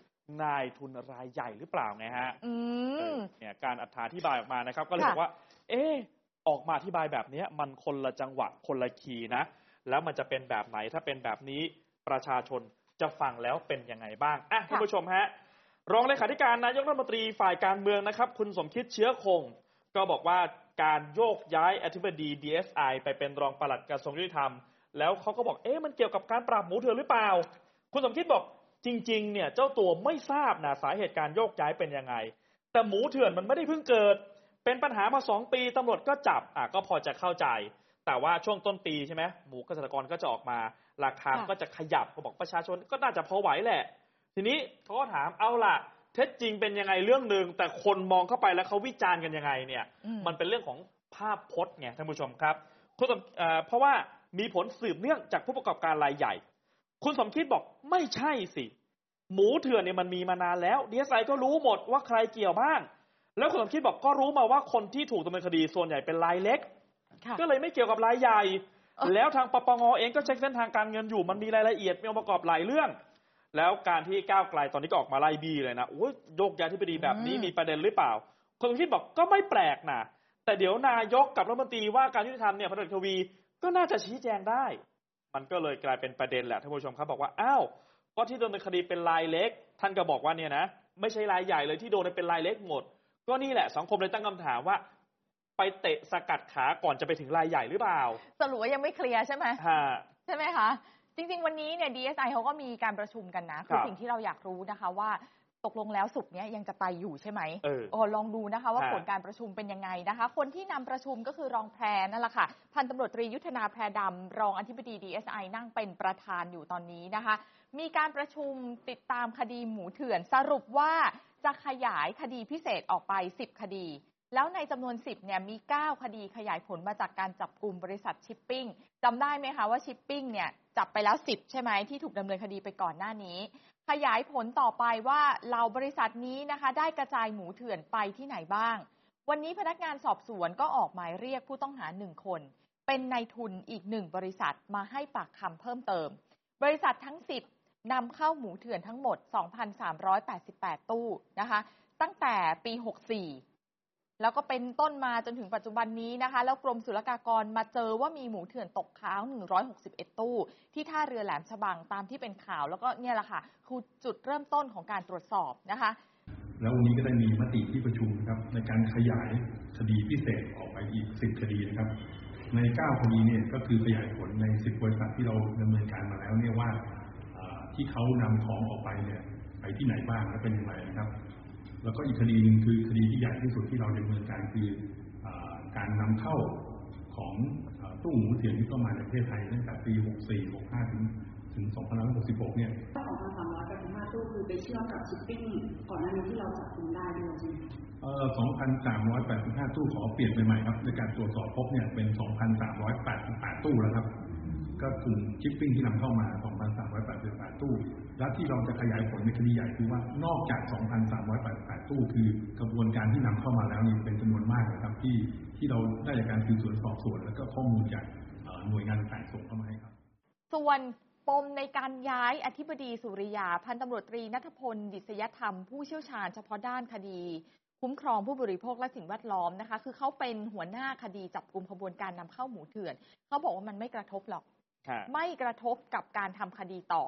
นายทุนรายใหญ่หรือเปล่าไงฮะอืเอมอเนี่ยการอธิบายออกมานะครับ ก็เลยค่ะบอกว่า เออออกมาอธิบายแบบเนี้ยมันคนละจังหวะคนละคีย์นะ แล้วมันจะเป็นแบบไหนถ้าเป็นแบบนี้ประชาชน จะฟังแล้วเป็นยังไงบ้างอะท่านผู้ชมฮะรองเลขาธิการนายกรัฐมนตรีฝ่ายการเมืองนะครับ คุณสมคิดเชื้อคง ก็บอกว่าการโยกย้ายอธิบดี DSI ไปเป็นรองปลัดกระทรวงยุติธรรม แล้วเขาก็บอกเอ๊ะมันเกี่ยวกับการปราบหมูเถื่อนหรือเปล่า คุณสมคิดบอกจริง ๆ เนี่ยเจ้าตัวไม่ทราบนะสาเหตุการโยกย้ายเป็นยังไง แต่หมูเถื่อนมันไม่ได้เพิ่งเกิด เป็นปัญหามาสองปีตำรวจก็จับอะก็พอจะเข้าใจ แต่ว่าช่วงต้นปีใช่ไหมหมูเกษตรกรก็จะออกมา ราคาค่ะก็จะขยับเขาบอกประชาชนก็น่าจะพอไหวแหละ ทีนี้เขาก็ถามเอาล่ะเท็จจริงเป็นยังไงเรื่องหนึ่งแต่คนมองเข้าไปแล้วเขาวิจารณ์กันยังไงเนี่ยอืมมันเป็นเรื่องของภาพพจน์ไงท่านผู้ชมครับคุณสมเอ่อเพราะว่ามีผลสืบเนื่องจากผู้ประกอบการรายใหญ่ คุณสมคิดบอกไม่ใช่สิ หมูเถื่อนเนี่ยมันมีมานานแล้วดีเอสไอก็รู้หมดว่าใครเกี่ยวบ้าง แล้วคุณสมคิดบอกก็รู้มาว่าคนที่ถูกดำเนินคดีส่วนใหญ่เป็นรายเล็กค่ะก็เลยไม่เกี่ยวกับรายใหญ่เอ้า แล้วทางปปงเองก็เช็คเส้นทางการเงินอยู่ มันมีรายละเอียดมีองค์ประกอบหลายเรื่อง แล้วการที่ก้าวไกลตอนนี้ก็ออกมาไล่บี้เลยนะโอ้ยโยกย้ายที่ปดีแบบนี้มีประเด็นหรือเปล่าคนสมคิดบอกก็ไม่แปลกนะแต่เดี๋ยวนายกกับรัฐมนตรีว่าการยุติธรรมเนี่ยพลเอกทวีก็น่าจะชี้แจงได้ มันก็เลยกลายเป็นประเด็นแหละท่านผู้ชมครับบอกว่าอ้าวก็ที่โดนเป็นคดีเป็นรายเล็ก ท่านก็บอกว่าเนี่ยนะไม่ใช่รายใหญ่เลยที่โดนเป็นรายเล็กหมด ก็นี่แหละสังคมเลยตั้งคำถามว่า ไปเตะสกัดขาก่อนจะไปถึงรายใหญ่หรือเปล่า สรุปว่ายังไม่เคลียร์ใช่ไหมฮะใช่ไหมคะ จริง ๆ วันนี้เนี่ย DSI เขาก็มีการประชุมกันนะคืคอรับสิ่งที่เราอยากรู้นะคะว่าตกลงแล้วสุกร์เนี้ยยังจะไปอยู่ใช่ไหมเออโอ้ลองดูนะคะว่าฮะผลการประชุมเป็นยังไงนะคะ คนที่นำประชุมก็คือรองแพรนั่นแหละค่ะ พันตำรวจตรียุทธนาแพรดำรองอธิบดี DSI นั่งเป็นประธานอยู่ตอนนี้นะคะ มีการประชุมติดตามคดีหมูเถื่อนสรุปว่าจะขยายคดีพิเศษออกไป 10 คดี แล้วในจำนวน 10เนี่ยมี 9 คดีขยายผลมาจากการจับกลุ่มบริษัทชิปปิ้งจำได้ไหมคะว่าชิปปิ้งเนี่ยจับไปแล้ว 10 ใช่ไหมที่ถูกดำเนินคดีไปก่อนหน้านี้ ขยายผลต่อไปว่าเหล่าบริษัทนี้นะคะ ได้กระจายหมูเถื่อนไปที่ไหนบ้าง วันนี้พนักงานสอบสวนก็ออกหมายเรียกผู้ต้องหาหนึ่งคน เป็นนายทุนอีกหนึ่งบริษัทมาให้ปากคำเพิ่มเติม บริษัททั้ง 10นำเข้าหมูเถื่อนทั้งหมด 2,388 ตู้นะคะ ตั้งแต่ปี 64 แล้วก็เป็นต้นมาจนถึงปัจจุบันนี้นะคะ แล้วกรมศุลกากรมาเจอว่ามีหมูเถื่อนตกค้าง 161 ตู้ ที่ท่าเรือแหลมฉบังตามที่เป็นข่าว แล้วก็เนี่ยแหละค่ะคือจุดเริ่มต้นของการตรวจสอบนะคะ แล้ววันนี้ก็ได้มีมติที่ประชุมครับในการขยายคดีพิเศษออกไปอีก 10 คดีนะครับ ใน 9 คดีเนี่ยก็คือขยายผลใน 10 บริษัทที่เราดำเนินการมาแล้วเนี่ยว่าที่เขานำของออกไปเนี่ยไปที่ไหนบ้างและเป็นอย่างไรนะครับ แล้วก็อีกคดีหนึงคือคดีที่ใหญ่ที่สุดที่เราดำเนินการคืออาการนำเข้าของอาตู้หมูเถื่อนที่เข้ามาในประเทศไทยตั้งแต่ปี 64 65 ถึงถึง2566 เนี่ย2,385ตู้คือไปเชื่อมกับชิปปิ้งก่อนหน้านี้ที่เราจับกุมได้ด้วยใช่ไหมคะเอ่อ2,385 ตู้ขอเปลี่ยนไปใหม่ครับในการตรวจสอบพบเนี่ยเป็น 2,388 ตู้แล้วครับ ก็กลุ่มชิปปิ้งที่นำเข้ามา 2,388 ตู้ และที่เราจะขยายผลในคดีใหญ่คือว่านอกจาก 2,388 ตู้คือกระบวนการที่นำเข้ามาแล้วนี่เป็นจำนวนมากนะครับที่ที่เราได้จากการสืบสวนสอบสวน แล้วก็ข้อมูลจากหน่วยงานต่างๆส่งเข้ามาให้ครับ ส่วนปมในการย้ายอธิบดีสุริยา พันตำรวจตรีนัทพล ดิษยธรรม ผู้เชี่ยวชาญเฉพาะด้านคดี คุ้มครองผู้บริโภคและสิ่งแวดล้อมนะคะ คือเขาเป็นหัวหน้าคดีจับกลุ่มขบวนการนำเข้าหมูเถื่อน เขาบอกว่ามันไม่กระทบหรอก ไม่กระทบกับการทำคดีต่อ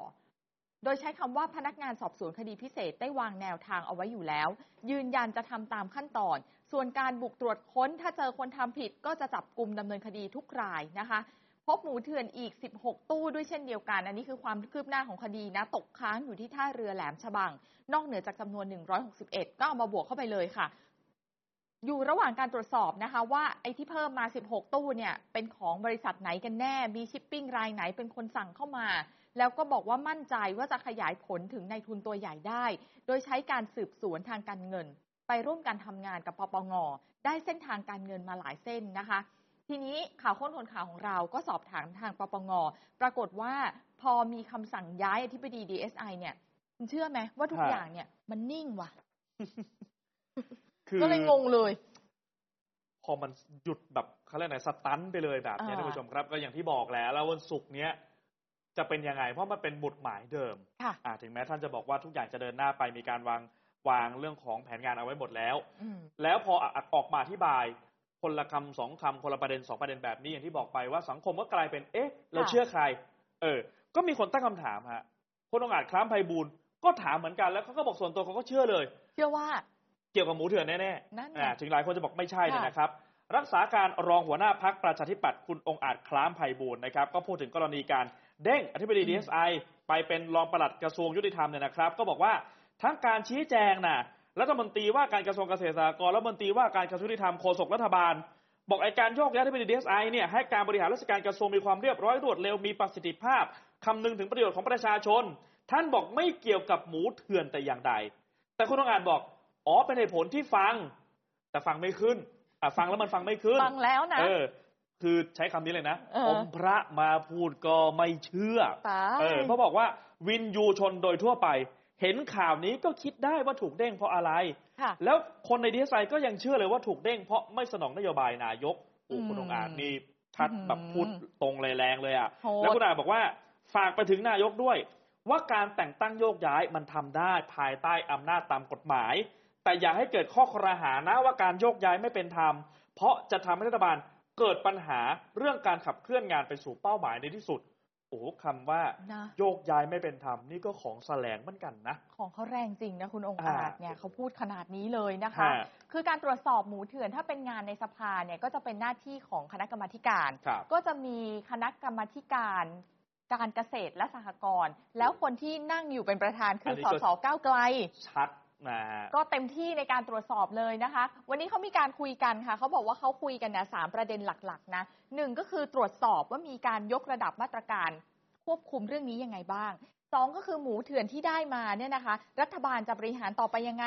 โดยใช้คำว่าพนักงานสอบสวนคดีพิเศษได้วางแนวทางเอาไว้อยู่แล้ว ยืนยันจะทำตามขั้นตอน ส่วนการบุกตรวจค้น ถ้าเจอคนทำผิดก็จะจับกลุ่มดำเนินคดีทุกรายนะคะพบหมูเถื่อนอีก 16 ตู้ด้วยเช่นเดียวกัน อันนี้คือความคืบหน้าของคดีนะ ตกค้างอยู่ที่ท่าเรือแหลมฉบัง นอกเหนือจากจำนวน 161 ก็เอามาบวกเข้าไปเลยค่ะ อยู่ระหว่างการตรวจสอบนะคะว่าไอ้ที่เพิ่มมา 16 ตู้เนี่ยเป็นของบริษัทไหนกันแน่ มีชิปปิ้งรายไหนเป็นคนสั่งเข้ามา แล้วก็บอกว่ามั่นใจว่าจะขยายผลถึงในทุนตัวใหญ่ได้ โดยใช้การสืบสวนทางการเงิน ไปร่วมกันทำงานกับปปง ได้เส้นทางการเงินมาหลายเส้นนะคะ ทีนี้ข่าวค้นคนข่าวของเราก็สอบถามทางปปง ปรากฏว่าพอมีคำสั่งย้ายอธิบดี DSI เนี่ยเชื่อไหมว่าทุกอย่างเนี่ยมันนิ่งว่ะ ก็เลยงงเลย พอมันหยุดแบบเขาเรียกอะไรสตันไปเลยแบบเนี้ยอ่าท่านผู้ชมครับ ก็อย่างที่บอกแล้ว แล้ววันศุกร์เนี้ยจะเป็นยังไง เพราะมันเป็นบุตรหมายเดิมค่ะอ่าถึงแม้ท่านจะบอกว่าทุกอย่างจะเดินหน้าไปมีการวางวางเรื่องของแผนงานเอาไว้หมดแล้วอืมแล้วพออะออกมาอธิบายคนละคำสองคำคนละประเด็นสองประเด็นแบบนี้อย่างที่บอกไปว่าสังคมก็กลายเป็นเอ๊ะ เราค่ะเชื่อใคร เออ ก็มีคนตั้งคำถามฮะคนองอาจคล้ามไพบูลย์ก็ถามเหมือนกันแล้วเขาก็บอกส่วนตัวเขาก็เชื่อเลย เชื่อว่า เกี่ยวกับหมูเถื่อนแน่นั่นไงๆอ่าถึงหลายคนจะบอกไม่ใช่เนี่ยค่ะนะครับ รักษาการรองหัวหน้าพักประชาธิปัตย์คุณองค์อาจคล้ามไพบูลย์นะครับ ก็พูดถึงกรณีการเด้งอธิบดี DSI ไปเป็นรองปลัดกระทรวงยุติธรรมเนี่ยนะครับ ก็บอกว่าทั้งการชี้แจงน่ะรัฐมนตรีว่าการกระทรวงเกษตรสหกรณ์รัฐมนตรีว่าการกระทรวงยุติธรรมโฆษกรัฐบาล บอกไอการโยกย้ายอธิบดี DSI เนี่ยให้การบริหารราชการกระทรวงมีความเรียบร้อยรวดเร็วมีประสิทธิภาพคำนึงถึงประโยชน์ของประชาชน ท่านบอกไม่เกี่ยวกับหมูเถื่อนแต่อย่างใด แต่คุณองอาจบอก อ๋อเป็นเหตุผลที่ฟัง แต่ฟังไม่ขึ้นอะฟังแล้วมันฟังไม่ขึ้น ฟังแล้วนะเออ คือใช้คำนี้เลยนะเอออมพระมาพูดก็ไม่เชื่อตายเออเขาบอกว่าวินยูชนโดยทั่วไป เห็นข่าวนี้ก็คิดได้ว่าถูกเด้งเพราะอะไรค่ะแล้วคนในดีเอสไอก็ยังเชื่อเลยว่าถูกเด้งเพราะไม่สนองนโยบายนายกโอ้อืมคุณองอาจนี่ชัดอืมแบบพูดตรงเลยแรงเลยอะโหดแล้วคุณอาจบอกว่าฝากไปถึงนายกด้วย ว่าการแต่งตั้งโยกย้ายมันทำได้ภายใต้อำนาจตามกฎหมาย แต่อย่าให้เกิดข้อครหานะว่าการโยกย้ายไม่เป็นธรรม เพราะจะทำให้รัฐบาลเกิดปัญหาเรื่องการขับเคลื่อนงานไปสู่เป้าหมายในที่สุดโอ้โหคำว่านะโยกย้ายไม่เป็นธรรมนี่ก็ของแสลงเหมือนกันนะ ของเขาแรงจริงนะคุณองค์อ่าอาจเนี่ยเขาพูดขนาดนี้เลยนะคะฮะคือการตรวจสอบหมูเถื่อนถ้าเป็นงานในสภาเนี่ยก็จะเป็นหน้าที่ของคณะกรรมาธิการครับก็จะมีคณะกรรมาธิการการเกษตรและสหกรณ์แล้วคนที่นั่งอยู่เป็นประธานคือัอนนี้สก็สก้าวไกล ชัด นะฮะก็เต็มที่ในการตรวจสอบเลยนะคะ วันนี้เขามีการคุยกันค่ะ เขาบอกว่าเขาคุยกันนะสามประเด็นหลักๆนะหนึ่งก็คือตรวจสอบว่ามีการยกระดับมาตรการ ควบคุมเรื่องนี้ยังไงบ้างสองก็คือหมูเถื่อนที่ได้มาเนี่ยนะคะ รัฐบาลจะบริหารต่อไปยังไง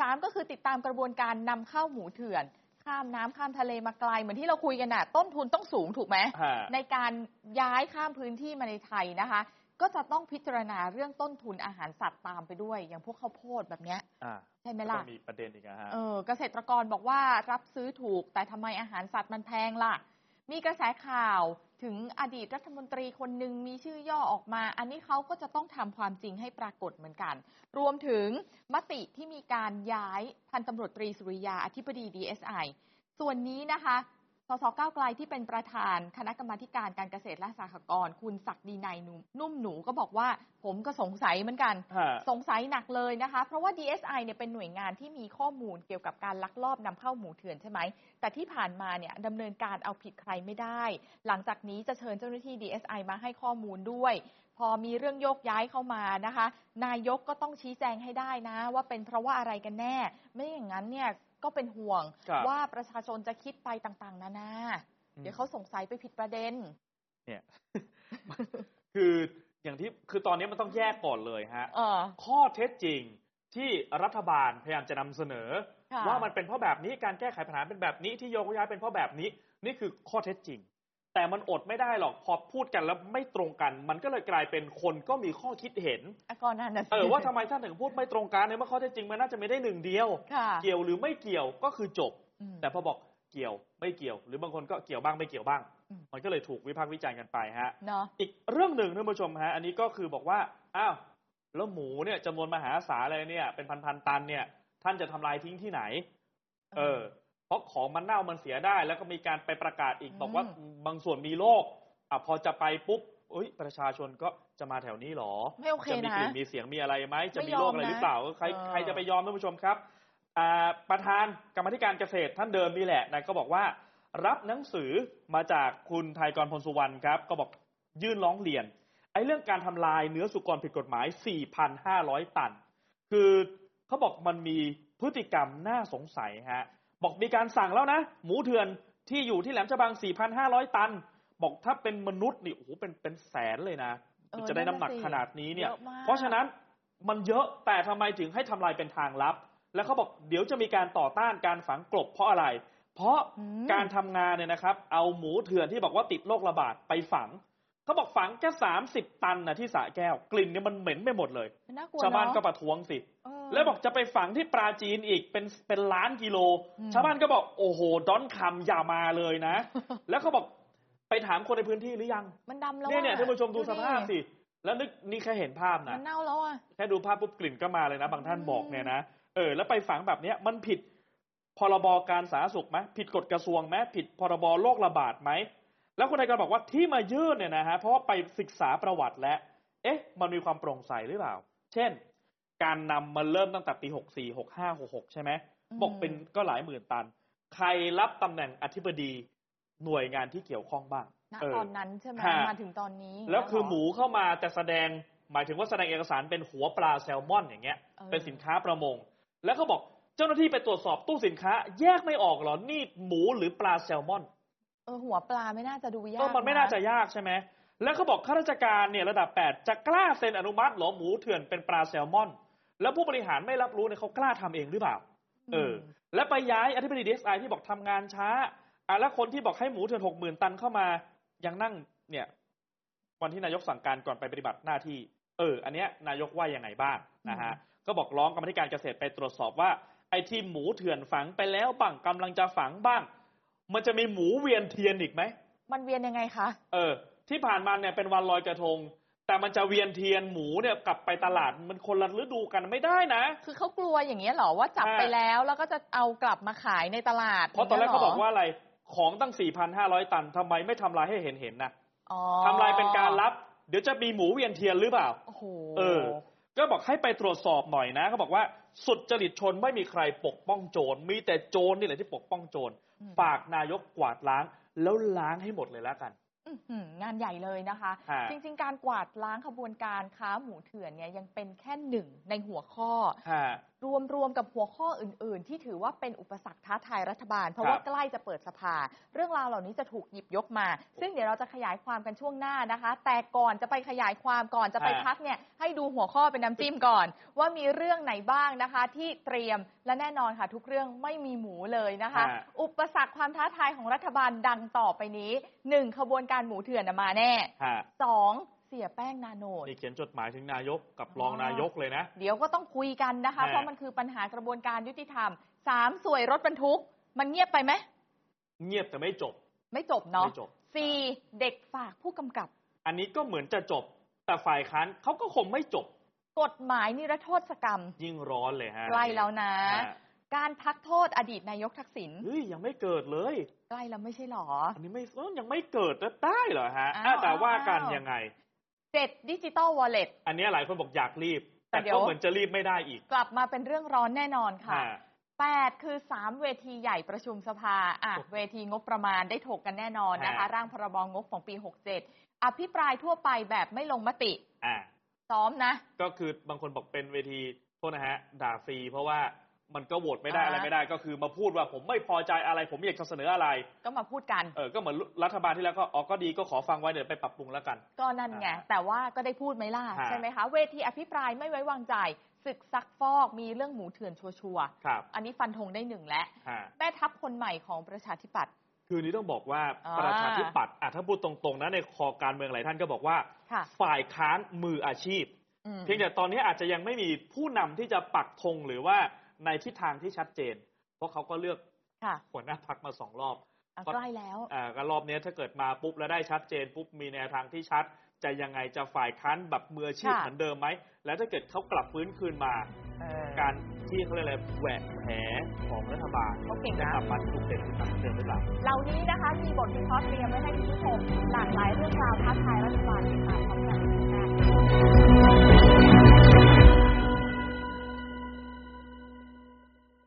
สามก็คือติดตามกระบวนการนำเข้าหมูเถื่อน ข้ามน้ำข้ามทะเลมาไกลเหมือนที่เราคุยกันน่ะ ต้นทุนต้องสูงถูกไหมฮะในการย้ายข้ามพื้นที่มาในไทยนะคะ ก็จะต้องพิจารณาเรื่องต้นทุนอาหารสัตว์ตามไปด้วย อย่างพวกข้าวโพดแบบเนี้ยอ่าใช่ไหมล่ะก็มีประเด็นอีกนะฮะเออเกษตรกรบอกว่ารับซื้อถูก แต่ทำไมอาหารสัตว์มันแพงล่ะ มีกระแสข่าวถึงอดีตรัฐมนตรีคนหนึ่งมีชื่อย่อออกมา อันนี้เขาก็จะต้องทำความจริงให้ปรากฏเหมือนกัน รวมถึงมติที่มีการย้ายพันตำรวจตรีสุริยาอธิบดี DSI ส่วนนี้นะคะ สสก้าวไกลที่เป็นประธานคณะกรรมาธิการการเกษตรและสหกรณ์คุณศักดีนายนุ่มนุ่มหนูก็บอกว่า ผมก็สงสัยเหมือนกันฮะสงสัยหนักเลยนะคะ เพราะว่า DSI เนี่ยเป็นหน่วยงานที่มีข้อมูลเกี่ยวกับการลักลอบนำเข้าหมูเถื่อนใช่ไหม แต่ที่ผ่านมาเนี่ยดำเนินการเอาผิดใครไม่ได้ หลังจากนี้จะเชิญเจ้าหน้าที่ DSI มาให้ข้อมูลด้วย พอมีเรื่องโยกย้ายเข้ามานะคะ นายกก็ต้องชี้แจงให้ได้นะ ว่าเป็นเพราะว่าอะไรกันแน่ ไม่อย่างนั้นเนี่ยก็เป็นห่วงครับว่าประชาชนจะคิดไปต่างๆ นานา เดี๋ยวเขาสงสัยไปผิดประเด็น เนี่ยคืออย่างที่คือตอนนี้มันต้องแยกก่อนเลยฮะเออข้อเท็จจริงที่รัฐบาลพยายามจะนำเสนอค่ะว่ามันเป็นเพราะแบบนี้การแก้ไขปัญหาเป็นแบบนี้ที่โยกย้ายเป็นเพราะแบบนี้ นี่คือข้อเท็จจริง แต่มันอดไม่ได้หรอกพอพูดกันแล้วไม่ตรงกัน มันก็เลยกลายเป็นคนก็มีข้อคิดเห็นอะก่อนหน้านั้นเออว่าทำไมท่านถึงพูดไม่ตรงกันในเมื่อข้อเท็จจริงมันน่าจะไม่ได้หนึ่งเดียวค่ะเกี่ยวหรือไม่เกี่ยวก็คือจบอืมแต่พอบอกเกี่ยวไม่เกี่ยว หรือบางคนก็เกี่ยวบ้างไม่เกี่ยวบ้างอืมมันก็เลยถูกวิพากษ์วิจารณ์กันไปฮะเนาะอีกเรื่องหนึ่งท่านผู้ชมฮะอันนี้ก็คือบอกว่าอ้าวแล้วหมูเนี่ยจำนวนมหาศาลเลยเนี่ยเป็นพันๆตันเนี่ย ท่านจะทำลายทิ้งที่ไหน เออ เพราะของมันเน่ามันเสียได้ แล้วก็มีการไปประกาศอีกอืมบอกว่าบางส่วนมีโรคอะพอจะไปปุ๊บเอ้ยประชาชนก็จะมาแถวนี้หรอไม่โอเคจะมีนะกลิ่นมีเสียงมีอะไรไหมจะไม่มียอมโรคอะไรหรือเปล่านะใครเออใครจะไปยอมท่านผู้ชมครับอ่าประธานกรรมาธิการเกษตรท่านเดิมนี่แหละนะก็บอกว่า รับหนังสือมาจากคุณไทยกรพลสุวรรณครับ ก็บอกยื่นร้องเรียนไอ้เรื่องการทำลายเนื้อสุกรผิดกฎหมาย 4,500 ตัน คือเขาบอกมันมีพฤติกรรมน่าสงสัยฮะ บอกมีการสั่งแล้วนะ หมูเถื่อนที่อยู่ที่แหลมฉบัง 4,500 ตัน บอกถ้าเป็นมนุษย์นี่โอ้โหเป็นเป็นแสนเลยนะเออจะได้น้ำหนักนั่นน่ะสิขนาดนี้เนี่ยเยอะมากเพราะฉะนั้นมันเยอะแต่ทำไมถึงให้ทำลายเป็นทางลับ แล้วเขาบอกเดี๋ยวจะมีการต่อต้านการฝังกลบเพราะอะไร เพราะอืมการทำงานเนี่ยนะครับ เอาหมูเถื่อนที่บอกว่าติดโรคระบาดไปฝัง เขาบอกฝังแค่สามสิบตันนะที่สระแก้ว กลิ่นเนี่ยมันเหม็นไปหมดเลยน่ากลัวชาวบ้านเอะก็ประท้วงสิเออแล้วบอกจะไปฝังที่ปราจีนอีกเป็นเป็นล้านกิโลอืมชาวบ้านก็บอกโอ้โหดอนคำอย่ามาเลยนะ แล้วเขาบอกไปถามคนในพื้นที่หรือยัง มันดำแล้วเนี่ยเนี่ยอะท่านผู้ชมดูสภาพดิสิ แล้วนึกนี่แค่เห็นภาพมันะนเน่าแล้วอะแค่ดูภาพปุ๊บกลิ่นก็มาเลยนะ บางท่านบอกเนี่ยนะเออแล้วไปฝังแบบเนี้ยมันผิดพรบการสาธารณสุขไหมผิดกฎกระทรวงไหมผิดพรบโรคระบาดไหม แล้วคนไทยก็บอกว่าที่มายื่นเนี่ยนะฮะเพราะว่าไปศึกษาประวัติแล้วเอ๊ะ มันมีความโปร่งใสหรือเปล่า เช่น การนำมาเริ่มตั้งแต่ปี64 65 66ใช่ไหมอืมบอกเป็นก็หลายหมื่นตัน ใครรับตำแหน่งอธิบดีหน่วยงานที่เกี่ยวข้องบ้างณเออตอนนั้นใช่ไหมฮะมาถึงตอนนี้ แล้วคือเหรหมูเข้ามาแต่แสดงหมายถึงว่าแสดงเอกสารเป็นหัวปลาแซลมอนอย่างเงี้ยเออเป็นสินค้าประมง แล้วเขาบอกเจ้าหน้าที่ไปตรวจสอบตู้สินค้า แยกไม่ออกเหรอนี่หมูหรือปลาแซลมอนเออหัวปลาไม่น่าจะดูยากก็มันไม่น่าจะยากใช่ไหมแล้วเขาบอกข้าราชการเนี่ยระดับ 8 จะกล้าเซ็นอนุมัติเหรอหมูเถื่อนเป็นปลาแซลมอน แล้วผู้บริหารไม่รับรู้เนี่ยเขากล้าทำเองหรือเปล่าเออ แล้วไปย้ายอธิบดีดีเอสไอที่บอกทำงานช้าอะแล้วคนที่บอกให้หมูเถื่อนหกหมื่นตันเข้ามายังนั่งเนี่ย วันที่นายกสั่งการก่อนไปปฏิบัติหน้าที่ เออ อันเนี้ยนายกว่ายังไงบ้างนะฮะก็บอกร้องกรรมาธิการเกษตรไปตรวจสอบว่าไอ้ที่หมูเถื่อนฝังไปแล้วบ้างกำลังจะฝังบ้าง มันจะมีหมูเวียนเทียนอีกไหม มันเวียนยังไงคะ เออ ที่ผ่านมาเนี่ยเป็นวันลอยกระทง แต่มันจะเวียนเทียนหมูเนี่ยกลับไปตลาดมันคนละฤดูกันไม่ได้นะ คือเขากลัวอย่างเงี้ยเหรอว่าจับอ่าไปแล้วแล้วก็จะเอากลับมาขายในตลาด เพราะตอนแรกย่งเขางี้ยหบอกว่าอะไร ของตั้ง 4,500 ตันทำไมไม่ทำลายให้เห็นเห็นๆนะอ๋อทำลายเป็นการรับ เดี๋ยวจะมีหมูเวียนเทียนหรือเปล่า โอ้โห เออ ก็บอกให้ไปตรวจสอบหน่อยนะเขาบอกว่า สุดจริตชนไม่มีใครปกป้องโจร มีแต่โจรนี่แหละที่ปกป้องโจรอืมฝากนายกกวาดล้าง แล้วล้างให้หมดเลยแล้วกันอื้อหืองานใหญ่เลยนะคะฮะจริง ๆ การกวาดล้างขบวนการค้าหมูเถื่อนเนี่ยยังเป็นแค่หนึ่งในหัวข้อฮะ รวมรวมกับหัวข้ออื่น ๆ ที่ถือว่าเป็นอุปสรรคท้าทายรัฐบาล เพราะครับว่าใกล้จะเปิดสภา เรื่องราวเหล่านี้จะถูกหยิบยกมา ซึ่งเดี๋ยวเราจะขยายความกันช่วงหน้านะคะ แต่ก่อนจะไปขยายความก่อนจะไปฮะพักเนี่ยให้ดูหัวข้อเป็นน้ำจิ้มก่อน ว่ามีเรื่องไหนบ้างนะคะ ที่เตรียมและแน่นอนค่ะ ทุกเรื่องไม่มีหมูเลยนะคะฮะอุปสรรคความท้าทายของรัฐบาลดังต่อไปนี้หนึ่งขบวนการหมูเถื่อนน่ะมาแน่ฮะสอง เสียแป้งนาโนดนี่เขียนจดหมายถึงนายกกับรองนายกเลยนะ เดี๋ยวก็ต้องคุยกันนะคะฮะเพราะมันคือปัญหากระบวนการยุติธรรมสามสวยรถบรรทุก มันเงียบไปไหมเงียบแต่ไม่จบ ไม่จบเนาะไม่จบสี่เด็กฝากผู้กำกับ อันนี้ก็เหมือนจะจบ แต่ฝ่ายค้านเขาก็คงไม่จบ กฎหมายนิรโทษกรรม ยิ่งร้อนเลยฮะใกล้แล้วนะฮะการพักโทษอดีตนายกทักษิณเฮ้ยยังไม่เกิดเลยใกล้แล้วไม่ใช่หรอ อันนี้ไม่เอ้ยยังไม่เกิดแล้วได้เหรอฮะอ้าวอะแต่ว่ากันอ้าวยังไง เจ็ดดิจิตอลวอลเล็ต อันนี้หลายคนบอกอยากรีบ แต่แต่เดี๋ยก็ว เหมือนจะรีบไม่ได้อีกกลับมาเป็นเรื่องร้อนแน่นอนค่ะฮะแปดคือสามเวทีใหญ่ประชุมสภาอะเวทีงบประมาณได้ถกกันแน่นอนนะคะ ฮะ ร่างพรบงบของปี 67 อภิปรายทั่วไปแบบไม่ลงมติอ่า ซ้อมนะ ก็คือบางคนบอกเป็นเวทีโทษนะฮะ ด่าฟรีเพราะว่า มันก็โหวตไม่ได้อ่าอะไรไม่ได้ ก็คือมาพูดว่าผมไม่พอใจอะไร ผมอยากจะเสนออะไร ก็มาพูดกันเออก็เหมือนรัฐบาลที่แล้วก็อ๋อก็ดีก็ขอฟังไว้เดี๋ยวไปปรับปรุงแล้วกัน ก็นั่นไงอ่าแต่ว่าก็ได้พูดไหมล่ะฮะใช่ไหมคะเวทีอภิปรายไม่ไว้วางใจศึกซักฟอกมีเรื่องหมูเถื่อนชัวร์ครับๆอันนี้ฟันธงได้หนึ่งแล้วฮะแม่ทัพคนใหม่ของประชาธิปัตย์คือนี้ต้องบอกว่าอ่าประชาธิปัตย์อะถ้าพูดตรงๆนะในคอการเมืองหลายท่านก็บอกว่าค่ะฝ่ายค้านมืออาชีพอืมเพียงแต่ตอนนี้อาจจะยังไม่มีผู้นำที่จะปักธงหรือว่า ในทิศทางที่ชัดเจน เพราะเขาก็เลือกค่ะหัวหน้าพักมาสองรอบอะก็ใกล้แล้วอ่าก็รอบนี้ถ้าเกิดมาปุ๊บแล้วได้ชัดเจน ปุ๊บมีแนวทางที่ชัด จะยังไงจะฝ่ายค้านแบบมืออาชีพค่ะเหมือนเดิมไหม แล้วถ้าเกิดเขากลับฟื้นคืนมาเออการที่เขาเรียกอะไรแหวกแผลของรัฐบาลเขาเก่งจะนะกลับมาถูกเด่นขึ้นมาเหมือนเดิมหรือเปล่าเหล่านี้นะคะมีบทวิเคราะห์เตรียมไว้ให้คุณผู้ชมหลากหลายเรื่องราวท้าทายรัฐบาลติดตามพร้อมกัน